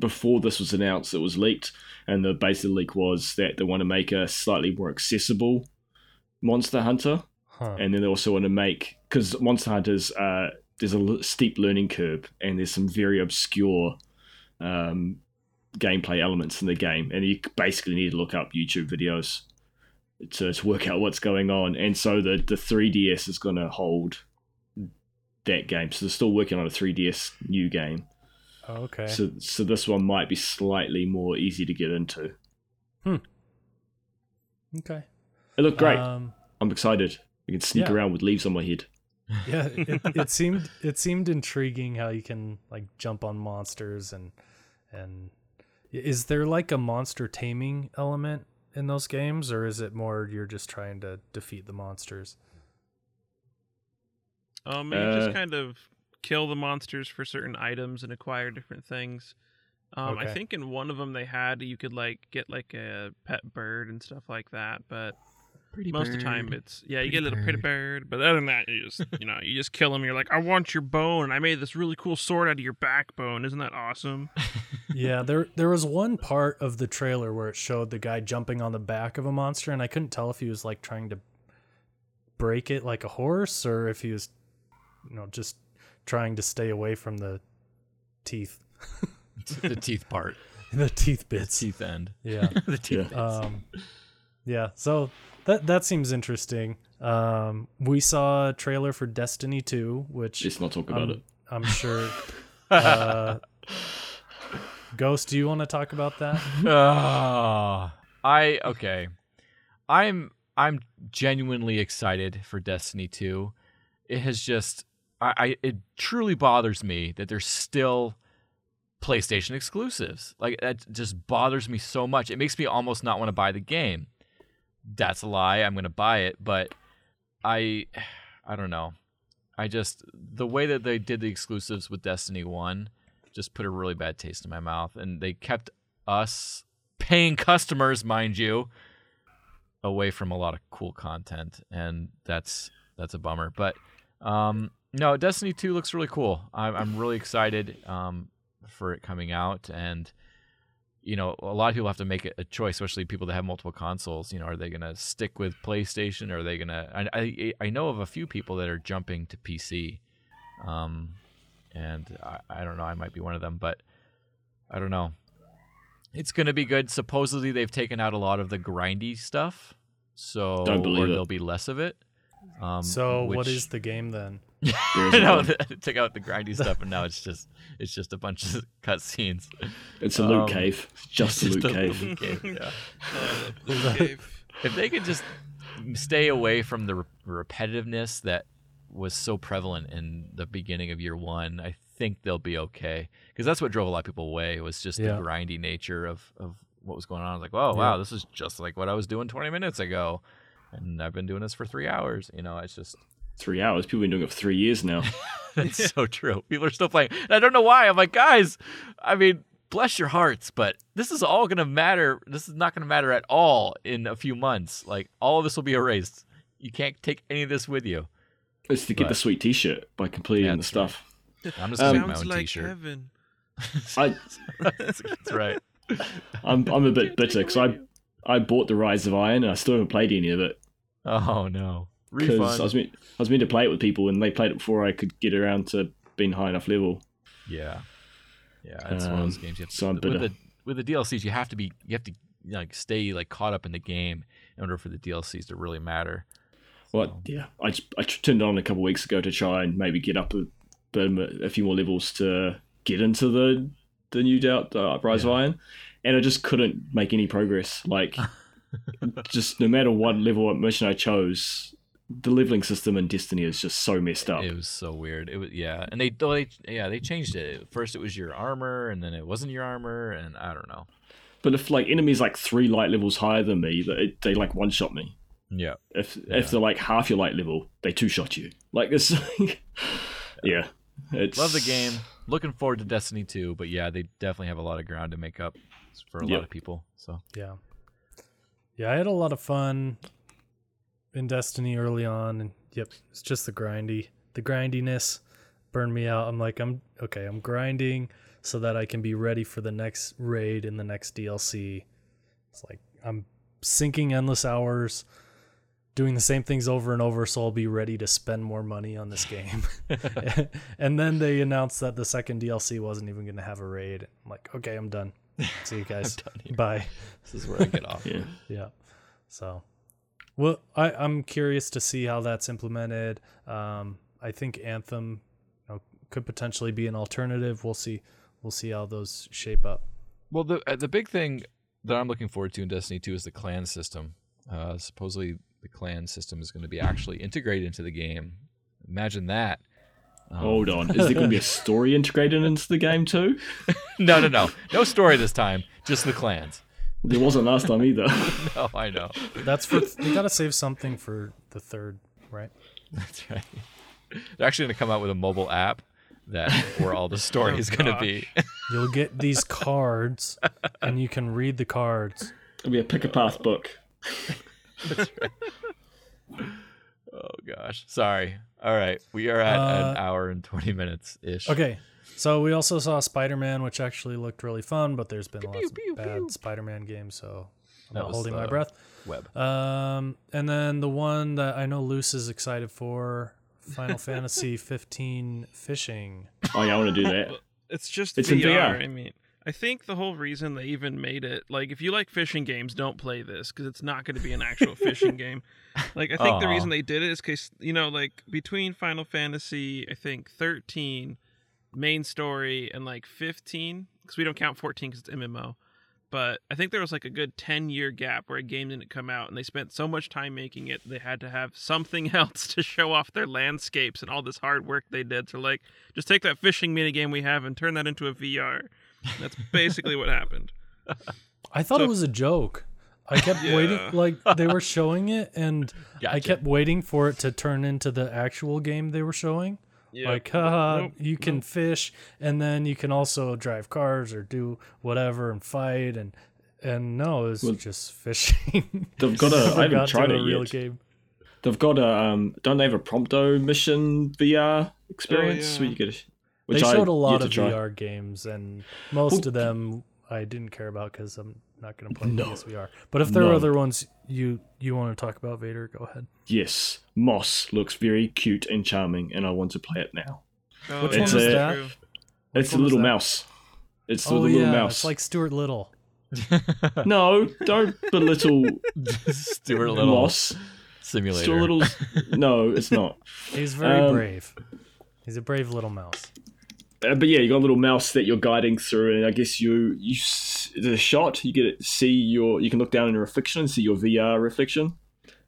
before this was announced, it was leaked, and the basic leak was that they want to make a slightly more accessible Monster Hunter, Huh. and then they also want to make because Monster Hunters uh, there's a steep learning curve, and there's some very obscure um, gameplay elements in the game, and you basically need to look up YouTube videos to, to work out what's going on. And so the the 3DS is going to hold that game. So they're still working on a 3DS new game. Oh, okay. So so this one might be slightly more easy to get into. Hmm. Okay. It looked great. Um, I'm excited. I can sneak yeah. around with leaves on my head. yeah, it, it seemed it seemed intriguing how you can like jump on monsters and and is there like a monster taming element in those games or is it more you're just trying to defeat the monsters? Um, you Uh, just kind of kill the monsters for certain items and acquire different things. Um, I think in one of them they had you could like get like a pet bird and stuff like that, but Pretty most of the time it's yeah you Pretty get a little pretty bird, but other than that you just you know you just kill them. You're like I want your bone, I made this really cool sword out of your backbone. Isn't that awesome? yeah, there there was one part of the trailer where it showed the guy jumping on the back of a monster and I couldn't tell if he was like trying to break it like a horse or if he was you know just trying to stay away from the teeth the teeth part, the teeth the teeth end, Yeah. the teeth. Yeah. um yeah so that that seems interesting um we saw a trailer for destiny 2 which Let's not talk about I'm, it. I'm sure uh ghost do you want to talk about that Ah, I okay. I'm I'm genuinely excited for Destiny 2. It has just I, I it truly bothers me that there's still PlayStation exclusives. Like that just bothers me so much. It makes me almost not want to buy the game. That's a lie. I'm going to buy it, but I I don't know. I just the way that they did the exclusives with Destiny 1 just put a really bad taste in my mouth and they kept us paying customers, mind you, away from a lot of cool content and that's that's a bummer. But um no, Destiny 2 looks really cool. I'm I'm really excited um for it coming out and you know, a lot of people have to make a choice, especially people that have multiple consoles. You know, are they going to stick with PlayStation? Or are they going to? I, I know of a few people that are jumping to PC, um, and I, I don't know. I might be one of them, but I don't know. It's going to be good. Supposedly, they've taken out a lot of the grindy stuff, so Don't believe or it. there'll be less of it. Um, So what which- is the game then? There is no, none. took out the grindy stuff, and now it's just it's just a bunch of cutscenes. It's a loot Um, cave. It's just a loot just a cave. loot cave, yeah. Uh, Blue Cave. if they could just stay away from the re- repetitiveness that was so prevalent in the beginning of year one, I think they'll be okay. Because that's what drove a lot of people away was just Yeah. the grindy nature of, of what was going on. I was like, oh, Yeah. wow, this is just like what I was doing 20 minutes ago. And I've been doing this for three hours. You know, it's just, Three hours. People have been doing it for three years now. that's so true. People are still playing. And I don't know why. I'm like, guys, I mean, bless your hearts, but this is all going to matter. This is not going to matter at all in a few months. Like, all of this will be erased. You can't take any of this with you. It's to get the sweet T-shirt by completing Yeah, the that's stuff. I'm just going to make my Sounds own like t-shirt. heaven. I, that's, that's right. I'm, I'm a bit bitter because I, I bought the Rise of Iron and I still haven't played any of it Oh no. Because I was meant, I was meant to play it with people and they played it before I could get around to being high enough level. Yeah. Yeah, it's one of those Um, games you have to so I'm with bitter. the with the DLCs you have to be you have to like stay like caught up in the game in order for the DLCs to really matter. Well, yeah, I, just- I turned it on a couple of weeks ago to try and maybe get up a, bit- a few more levels to get into the the new doubt uh, Rise of Iron, and I just couldn't make any progress. Like, just no matter what level what mission I chose, the leveling system in Destiny is just so messed up. It was so weird. It was yeah, and they they yeah they changed it. First it was your armor, and then it wasn't your armor, and I don't know. But if like enemies like three light levels higher than me, they, they like one shot me. Yeah, If Yeah. if they're like half your light level, they two shot you. Like this, yeah. It's love the game. Looking forward to Destiny 2, but yeah, they definitely have a lot of ground to make up for a Yeah. lot of people. So Yeah. Yeah, I had a lot of fun in Destiny early on and yep, it's just the grindy. The grindiness burned me out. I'm like, I'm okay, I'm grinding so that I can be ready for the next raid in the next DLC. It's like I'm sinking endless hours doing the same things over and over so I'll be ready to spend more money on this game. and then they announced that the second DLC wasn't even going to have a raid. I'm like, okay, I'm done. See you guys. done here. Bye. this is where I get off. Yeah. Yeah. So, well, I, I'm curious to see how that's implemented. Um, I think Anthem you know, could potentially be an alternative. We'll see. We'll see how those shape up. Well, the uh, the big thing that I'm looking forward to in Destiny 2 is the clan system. Uh, supposedly, the clan system is going to be actually integrated into the game. Imagine that. Um, Hold on. Is there going to be a story integrated into the game too? no, no, no, no story this time. Just the clans. There wasn't last time either. Oh, I know. That's for they gotta save something for the third, right? That's right. They're actually going to come out with a mobile app that where all the story is going to be. You'll get these cards, and you can read the cards. It'll be a pick a path book. That's right. oh gosh, sorry. All right, we are at Uh, an hour and twenty minutes ish. Okay. So we also saw Spider-Man, which actually looked really fun, but there's been lots pew, of bad. Spider-Man games, so I'm That not holding my breath. Web. Um, and then the one that I know Luce is excited for, Final Fantasy 15 Fishing. Oh yeah, I want to do that. It's just It's in VR. VR. I mean, I think the whole reason they even made it like if you like fishing games, don't play this because it's not going to be an actual fishing game. Like I think the reason they did it is because you know, like between Final Fantasy, I think thirteen main story and like fifteen because we don't count fourteen because it's MMO. but I think there was like a good 10 year gap where a game didn't come out and they spent so much time making it they had to have something else to show off their landscapes and all this hard work they did to like just take that fishing mini game we have and turn that into a VR. That's basically what happened. I thought So- it was a joke. I kept Yeah. waiting, like they were showing it, and I kept waiting for it to turn into the actual game they were showing. Yeah. Like, haha, Nope, you can fish, and then you can also drive cars or do whatever and fight, and and no, it's Well, just fishing. They've got a. Never I haven't got to tried a it real yet. game. They've got a. Um, don't they have a Prompto mission VR experience yeah. where you get? A, They which I showed a lot of. VR games, and most Well, of them I didn't care about because I'm not going to play No. PSVR. But if there are other ones you you want to talk about, Vader, go ahead. Yes, Moss looks very cute and charming, and I want to play it now. Oh, Which yeah, one was that's that? true. it's a little that? mouse. It's the oh little yeah, mouse. it's like Stuart Little. no, don't belittle Stuart Little Moss. simulator. Stuart Little. No, it's not. He's very Um, brave. He's a brave little mouse. Uh, but yeah, you got a little mouse that you're guiding through, and I guess you you the shot you get to see your you can look down in a reflection and see your VR reflection,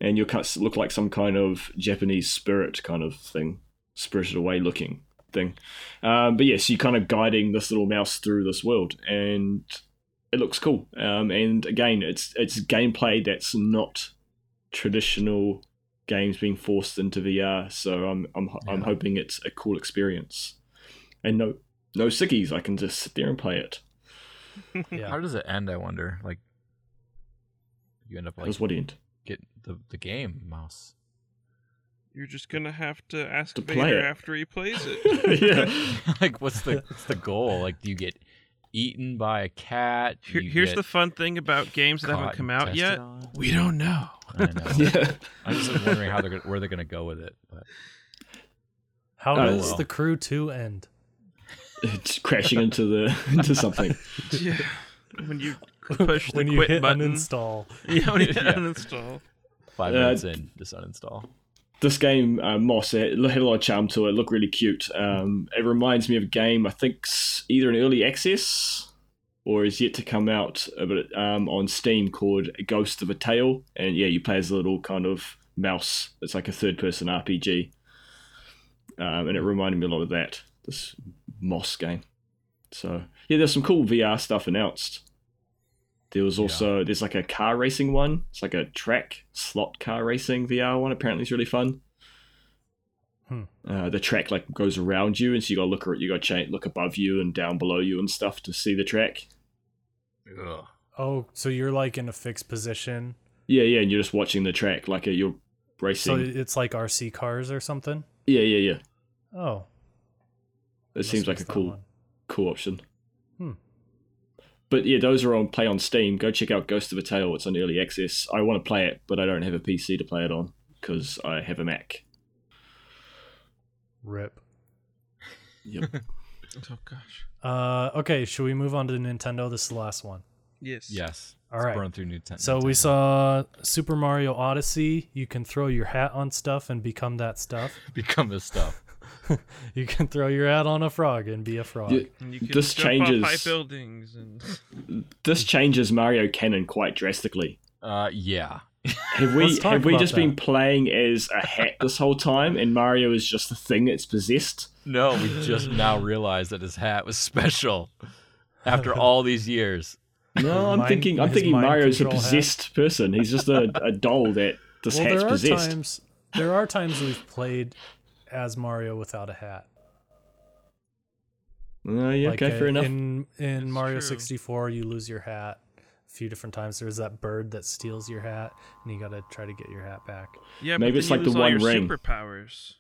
and you kind of look like some kind of Japanese spirit kind of thing, spirited away looking thing. Um, but yes, you're kind of guiding this little mouse through this world, and it looks cool. Um, and again, it's it's gameplay that's not traditional games being forced into VR. So I'm I'm I'm hoping it's a cool experience and no no sickies. I can just sit there and play it. Yeah. How does it end? I wonder. Like, you end up like Because what end? get the the game mouse. You're just gonna have to ask To play Vader it. after he plays it. yeah. like, what's the what's the goal? Like, do you get eaten by a cat? Here, here's the fun thing about games that haven't come out yet. on? We don't know. I know. yeah. I'm just wondering how they're gonna, where they're gonna go with it. But How Oh, does well. the crew two end? It's crashing into the into something. Yeah. When you push the when you quit hit button. uninstall. Yeah, when you Yeah. uninstall. five Uh, minutes in, just uninstall. This game, uh, Moss, it had a lot of charm to it. Looked really cute. Um, it reminds me of a game I think either in early access or is yet to come out, uh, but um, on Steam called Ghost of a Tale. And yeah, you play as a little kind of mouse. It's like a third-person RPG, um, and it reminded me a lot of that. This Moss game. So yeah, there's some cool VR stuff announced. There was also there's like a car racing one. It's like a track slot car racing VR one. Apparently, it's really fun. Hmm. Uh, the track like goes around you, and so you got to look at you got to look above you and down below you and stuff to see the track. Ugh. Oh, so you're like in a fixed position. Yeah, yeah, and you're just watching the track like uh, you're racing. So it's like RC cars or something. yeah, yeah, yeah. Oh, It seems like a cool one. cool option. Hmm. But yeah, those are on play on Steam. Go check out Ghost of a Tale. It's on early access. I want to play it, but I don't have a PC to play it on because I have a Mac. Rip. Yep. Oh gosh. Uh, okay, should we move on to the Nintendo? This is the last one. Yes. Yes. All right. Burn through Nintendo. So we saw Super Mario Odyssey. You can throw your hat on stuff and become that stuff. become this stuff. You can throw your hat on a frog and be a frog. Yeah, And you can This jump changes- off high buildings and this changes Mario canon quite drastically. Uh, yeah. Have we have we about just been playing as a hat this whole time, and Mario is just the thing that's possessed? No, we just now realized that his hat was special after all these years. No, I'm Mind- thinking I'm thinking Mario's a control hat. possessed person. He's just a, a doll that this well, hat's there are possessed. times there are times we've played as Mario without a hat. Uh, yeah, Like okay, uh, fair enough. In in That's Mario true. 64, you lose your hat a few different times. There's that bird that steals your hat, and you got to try to get your hat back. yeah, Maybe but it's like you the lose all One your Ring. Superpowers.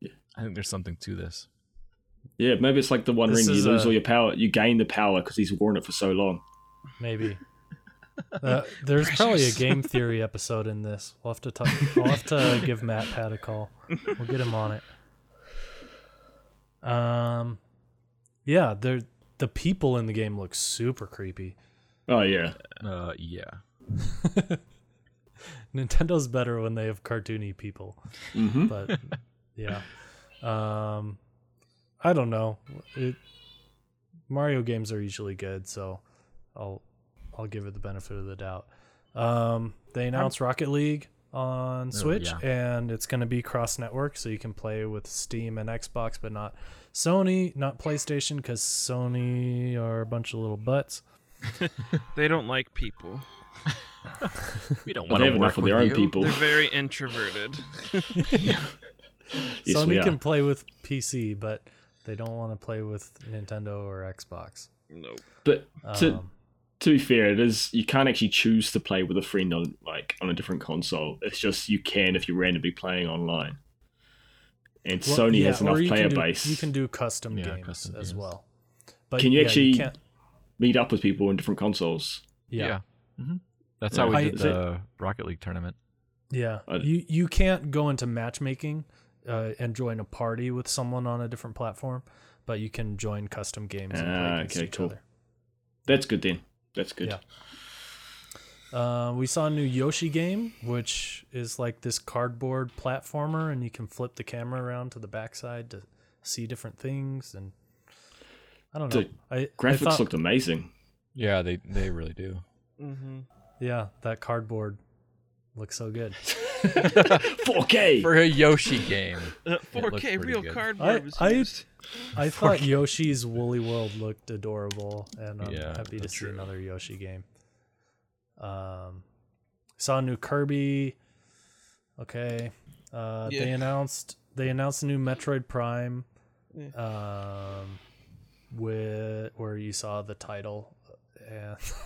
Yeah, I think there's something to this. Yeah, maybe it's like the One This Ring. You lose a- all your power. You gain the power because he's worn it for so long. Maybe. Uh, there's probably a game theory episode in this. We'll have to talk. I'll have to give MatPat a call. We'll get him on it. Um, yeah, they're the people in the game look super creepy. Oh yeah, Uh, yeah. Nintendo's better when they have cartoony people, hmm but yeah. Um, I don't know. It, Mario games are usually good, so I'll I'll give it the benefit of the doubt. Um, they announced Rocket League on Switch, Oh, yeah. and it's going to be cross network, so you can play with Steam and Xbox, but not Sony, not PlayStation, because Sony are a bunch of little butts. They don't like people. We don't want to have enough work of with their own people. They're very introverted. Yes, Sony we can play with PC, but they don't want to play with Nintendo or Xbox. Nope. But to Um, to be fair, it is you can't actually choose to play with a friend on like on a different console. It's just you can if you're randomly playing online. And well, Sony yeah, has enough player do, base. You can do custom Yeah, games custom as games. well. But Can you yeah, actually- can't- meet up with people on different consoles. yeah. Yeah. hmm That's Yeah. how we did so- the Rocket League tournament. Yeah, I- you you can't go into matchmaking uh, and join a party with someone on a different platform, but you can join custom games and play Ah, against okay, each cool. other. That's good then. That's good. Yeah. Uh, we saw a new Yoshi game, which is like this cardboard platformer, and you can flip the camera around to the backside to see different things. And I don't know. The I, I Graphics thought- looked amazing. Yeah, they they really do. Mm-hmm. yeah, that cardboard looks so good. 4K. For a Yoshi game. Uh, 4K real good. cardboard I- was I- used. I thought Yoshi's Woolly World looked adorable, and I'm Yeah, happy to see true. another Yoshi game. Um, saw a new Kirby. Okay, uh, they announced they announced a new Metroid Prime. Yeah. Um, with where you saw the title,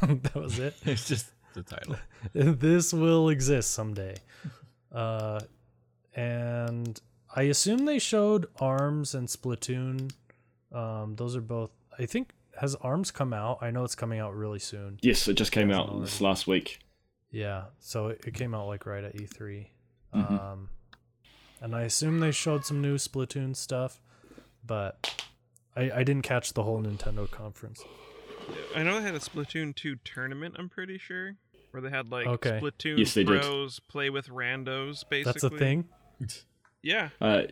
and that was it. It's just the title. this will exist someday. Uh, and I assume they showed Arms and Splatoon. Um, those are both. I think has Arms come out? I know it's coming out really soon. Yes, it just came Hasn't out this last week. Yeah, so it, it came out like right at E3. Mhm. Um, and I assume they showed some new Splatoon stuff, but I I didn't catch the whole Nintendo conference. I know they had a Splatoon 2 tournament, I'm pretty sure. Where they had like Okay. Splatoon Yes, they did. pros play with randos, basically. That's a thing. Yeah. Uh,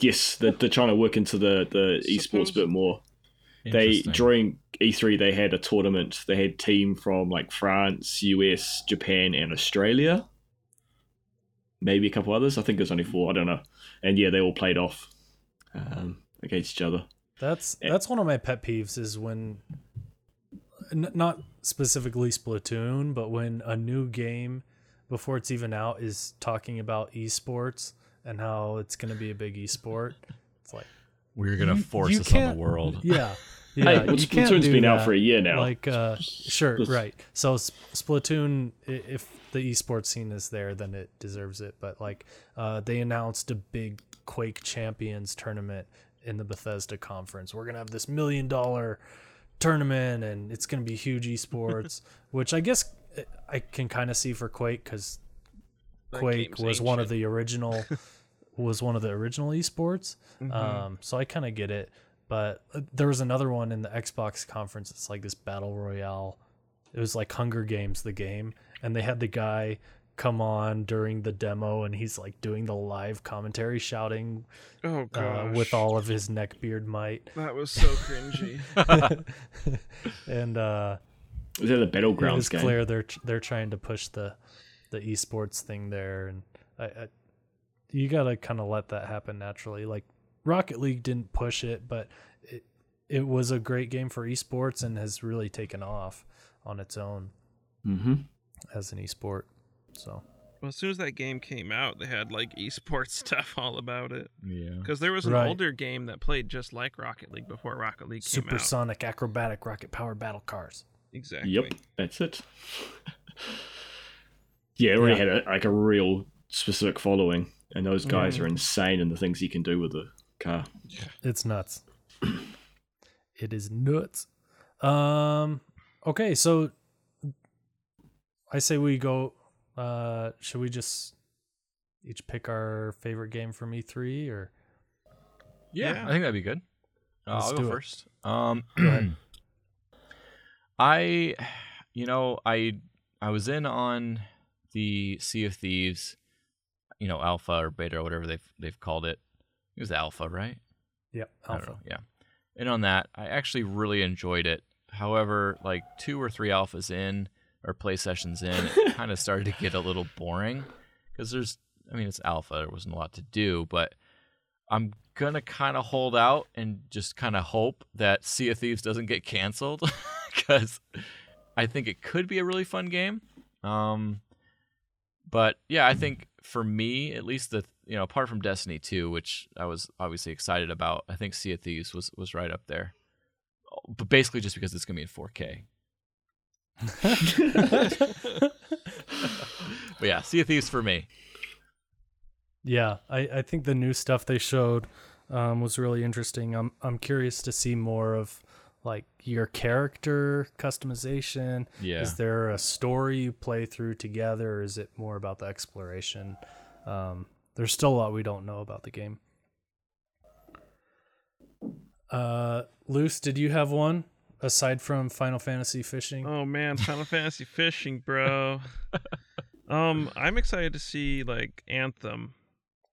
yes, they're, they're trying to work into the the esports Suppose- bit more. They Interesting. during E3 they had a tournament. They had team from like France, US, Japan, and Australia. Maybe a couple others. I think there's only four. I don't know. And yeah, they all played off um, against each other. That's Yeah. that's one of my pet peeves is when n- not specifically Splatoon, but when a new game before it's even out is talking about esports and how it's going to be a big esport. It's like We're gonna force you this on the world. yeah. Yeah, hey, well, you can't Splatoon's do been out for a year now. Like uh sure, right. So S- Splatoon if the esports scene is there then it deserves it, but like uh they announced a big Quake Champions tournament in the Bethesda conference. We're going to have this million dollar tournament and it's going to be huge esports, which I guess I can kind of see for Quake cuz Quake was one of the original was one of the original esports. Mhm. Um, so I kind of get it, but uh, there was another one in the Xbox conference. It's like this battle royale. It was like Hunger Games, the game, and they had the guy come on during the demo, and he's like doing the live commentary, shouting oh uh, gosh. with all of his neckbeard might. That was so cringy. and uh, Is that a it battlegrounds was game? clear they're they're trying to push the the esports thing there, and I, I you gotta kind of let that happen naturally. Like Rocket League didn't push it, but it it was a great game for esports and has really taken off on its own Mm-hmm. as an esport. So well, as soon as that game came out, they had like esports stuff all about it. Yeah. Because there was an Right. older game that played just like Rocket League before Rocket League came out. supersonic acrobatic rocket powered battle cars. Exactly. Yep, that's it. yeah, it already Yeah. had a, like a real specific following, and those guys Mhm. are insane in the things he can do with the car. It's nuts. it is nuts. Um okay, so I say we go uh should we just each pick our favorite game from E3 or Yeah, Yeah. I think that'd be good. Uh, Let's I'll do go it. first. Um, ahead. I, you know, I I was in on the Sea of Thieves, you know, alpha or beta or whatever they've they've called it. It was alpha, right? Yep, I don't Alpha. know. Yeah. And on that, I actually really enjoyed it. However, like two or three alphas in or play sessions in, it kind of started to get a little boring because there's, I mean, it's alpha. There wasn't a lot to do, but I'm gonna kind of hold out and just kind of hope that Sea of Thieves doesn't get canceled because I think it could be a really fun game. Um, but yeah, I think for me, at least the you know apart from Destiny 2, which I was obviously excited about, I think Sea of Thieves was was right up there. But basically, just because it's gonna be in 4K. But yeah, Sea of Thieves for me. Yeah, I, I think the new stuff they showed um, was really interesting. I'm I'm curious to see more of like your character customization. Yeah. Is there a story you play through together, or is it more about the exploration? Um, there's still a lot we don't know about the game. Uh, Luce, did you have one aside from Final Fantasy Fishing? Oh man, Final Fantasy Fishing, bro. um, I'm excited to see like Anthem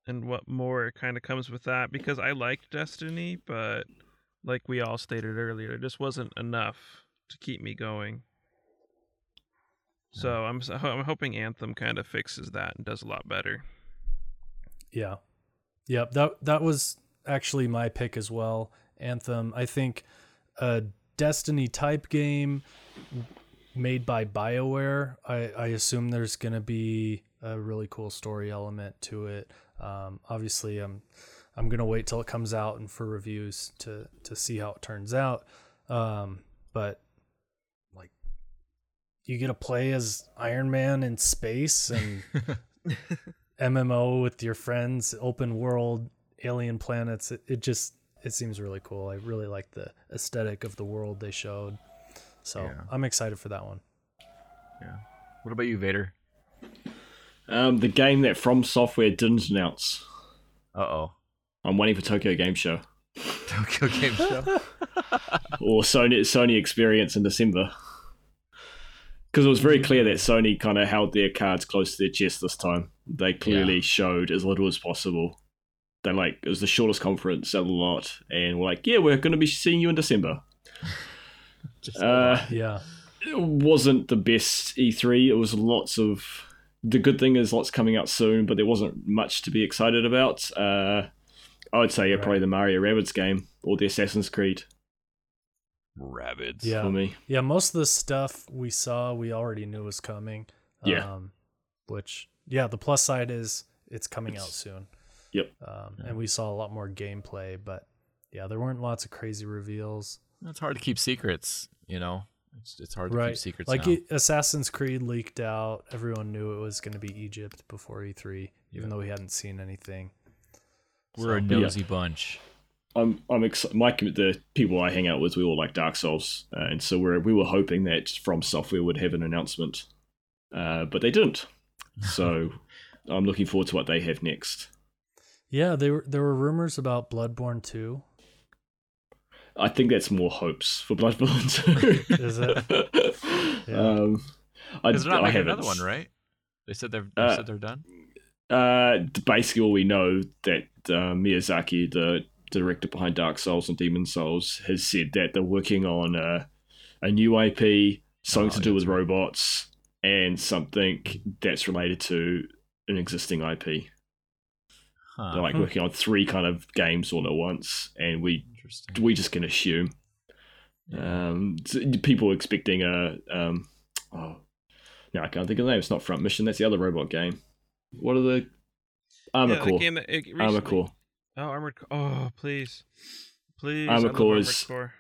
and what more kind of comes with that because I liked Destiny, but like we all stated earlier, it just wasn't enough to keep me going. So I'm I'm hoping Anthem kind of fixes that and does a lot better. Yeah. Yep, that that was actually my pick as well. Anthem. I think a Destiny type game made by BioWare. I, I assume there's gonna be a really cool story element to it. Um, obviously, I'm I'm gonna wait till it comes out and for reviews to to see how it turns out. Um, but like, you get to play as Iron Man in space and MMO with your friends, open world, alien planets. It, it just it seems really cool. I really like the aesthetic of the world they showed. So Yeah. I'm excited for that one. Yeah. What about you, Vader? Um, the game that From Software didn't announce. Uh oh. I'm waiting for Tokyo Game Show Tokyo Game Show. or Sony Sony Experience in December. Because it was very clear that Sony kind of held their cards close to their chest this time. They clearly Yeah. showed as little as possible. They like it was the shortest conference of a lot, and we're like, yeah, we're going to be seeing you in December. Just Uh, Yeah. it wasn't the best E3. It was lots of. The good thing is lots coming out soon, but there wasn't much to be excited about. Uh, I would say yeah, Right. probably the Mario Rabbids game or the Assassin's Creed Rabbids. Yeah. for me. Yeah, most of the stuff we saw we already knew was coming. Yeah. Um which yeah, the plus side is it's coming out soon. Yep. Um and we saw a lot more gameplay, but yeah, there weren't lots of crazy reveals. It's hard to keep secrets, you know. It's it's hard to right. keep secrets like now. it, Assassin's Creed leaked out. Everyone knew it was going to be Egypt before E3, even Yeah. though we hadn't seen anything. We're a but yeah. nosy bunch. I'm I'm ex- my the people I hang out with we all like Dark Souls, uh, and so we're we were hoping that From Software would have an announcement, uh, but they didn't. So I'm looking forward to what they have next. Yeah, there were there were rumors about Bloodborne 2. I think that's more hopes for Bloodborne 2. Is it? Yeah. Um, I, Because they're not I making haven't. another one, right? They said they're they Uh, said they're done. Uh, basically, all we know that uh, Miyazaki, the director behind Dark Souls and Demon Souls, has said that they're working on uh, a new IP, something Oh, to do with right. robots, and something that's related to an existing IP. Huh. They're like Hmm. working on three kind of games all at once, and we Interesting. we just can assume. Um, people expecting a um, oh, no, I can't think of the name. It's not Front Mission. That's the other robot game. What are the Armor yeah, the Core? game that it Armor recently- Core. Oh, Armored Oh, please, please. Armored I Core is- Core.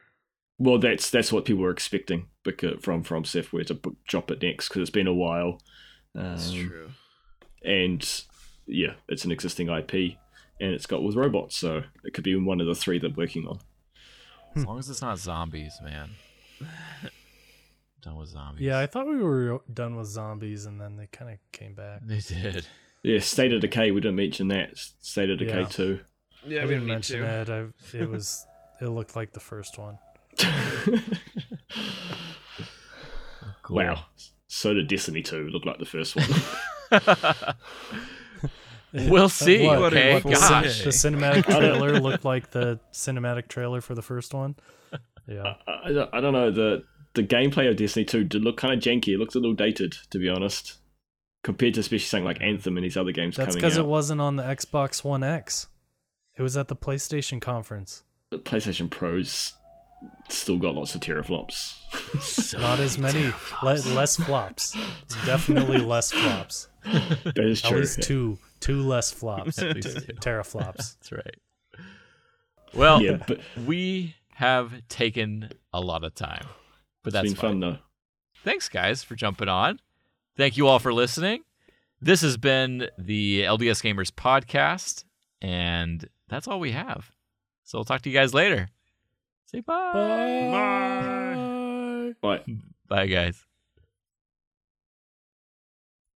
Well, that's that's what people were expecting because from from Software to p- drop it next because it's been a while. That's Um, true. and yeah, it's an existing IP, and it's got with robots, so it could be one of the three they're working on. Hmm. As long as it's not zombies, man. Done with zombies. Yeah, I thought we were done with zombies and then they kind of came back. they did. Yeah, State of Decay. We didn't mention that. State of Decay Yeah. two. Yeah, I we didn't mention to. it. I, it was it looked like the first one. Cool. Wow. So did Destiny 2 look like the first one. We'll see, What- okay? what Gosh. the cinematic trailer looked like the cinematic trailer for the first one. Yeah. I, I, don't- I don't know the the gameplay of Destiny 2 did look kind of janky. It looks a little dated, to be honest, compared to especially something like Anthem and these other games That's because it wasn't on the Xbox One X. It was at the PlayStation conference. The PlayStation Pro's still got lots of teraflops. Not as many, le- less flops. Definitely less flops. that is At true. least two, two less flops. At least two. teraflops. That's right. Well, yeah, but we have taken a lot of time, but it's that's been fine. fun though. Thanks, guys, for jumping on. Thank you all for listening. This has been the LDS Gamers podcast, and that's all we have. So we'll talk to you guys later. Say bye. bye. Bye. Bye. Guys.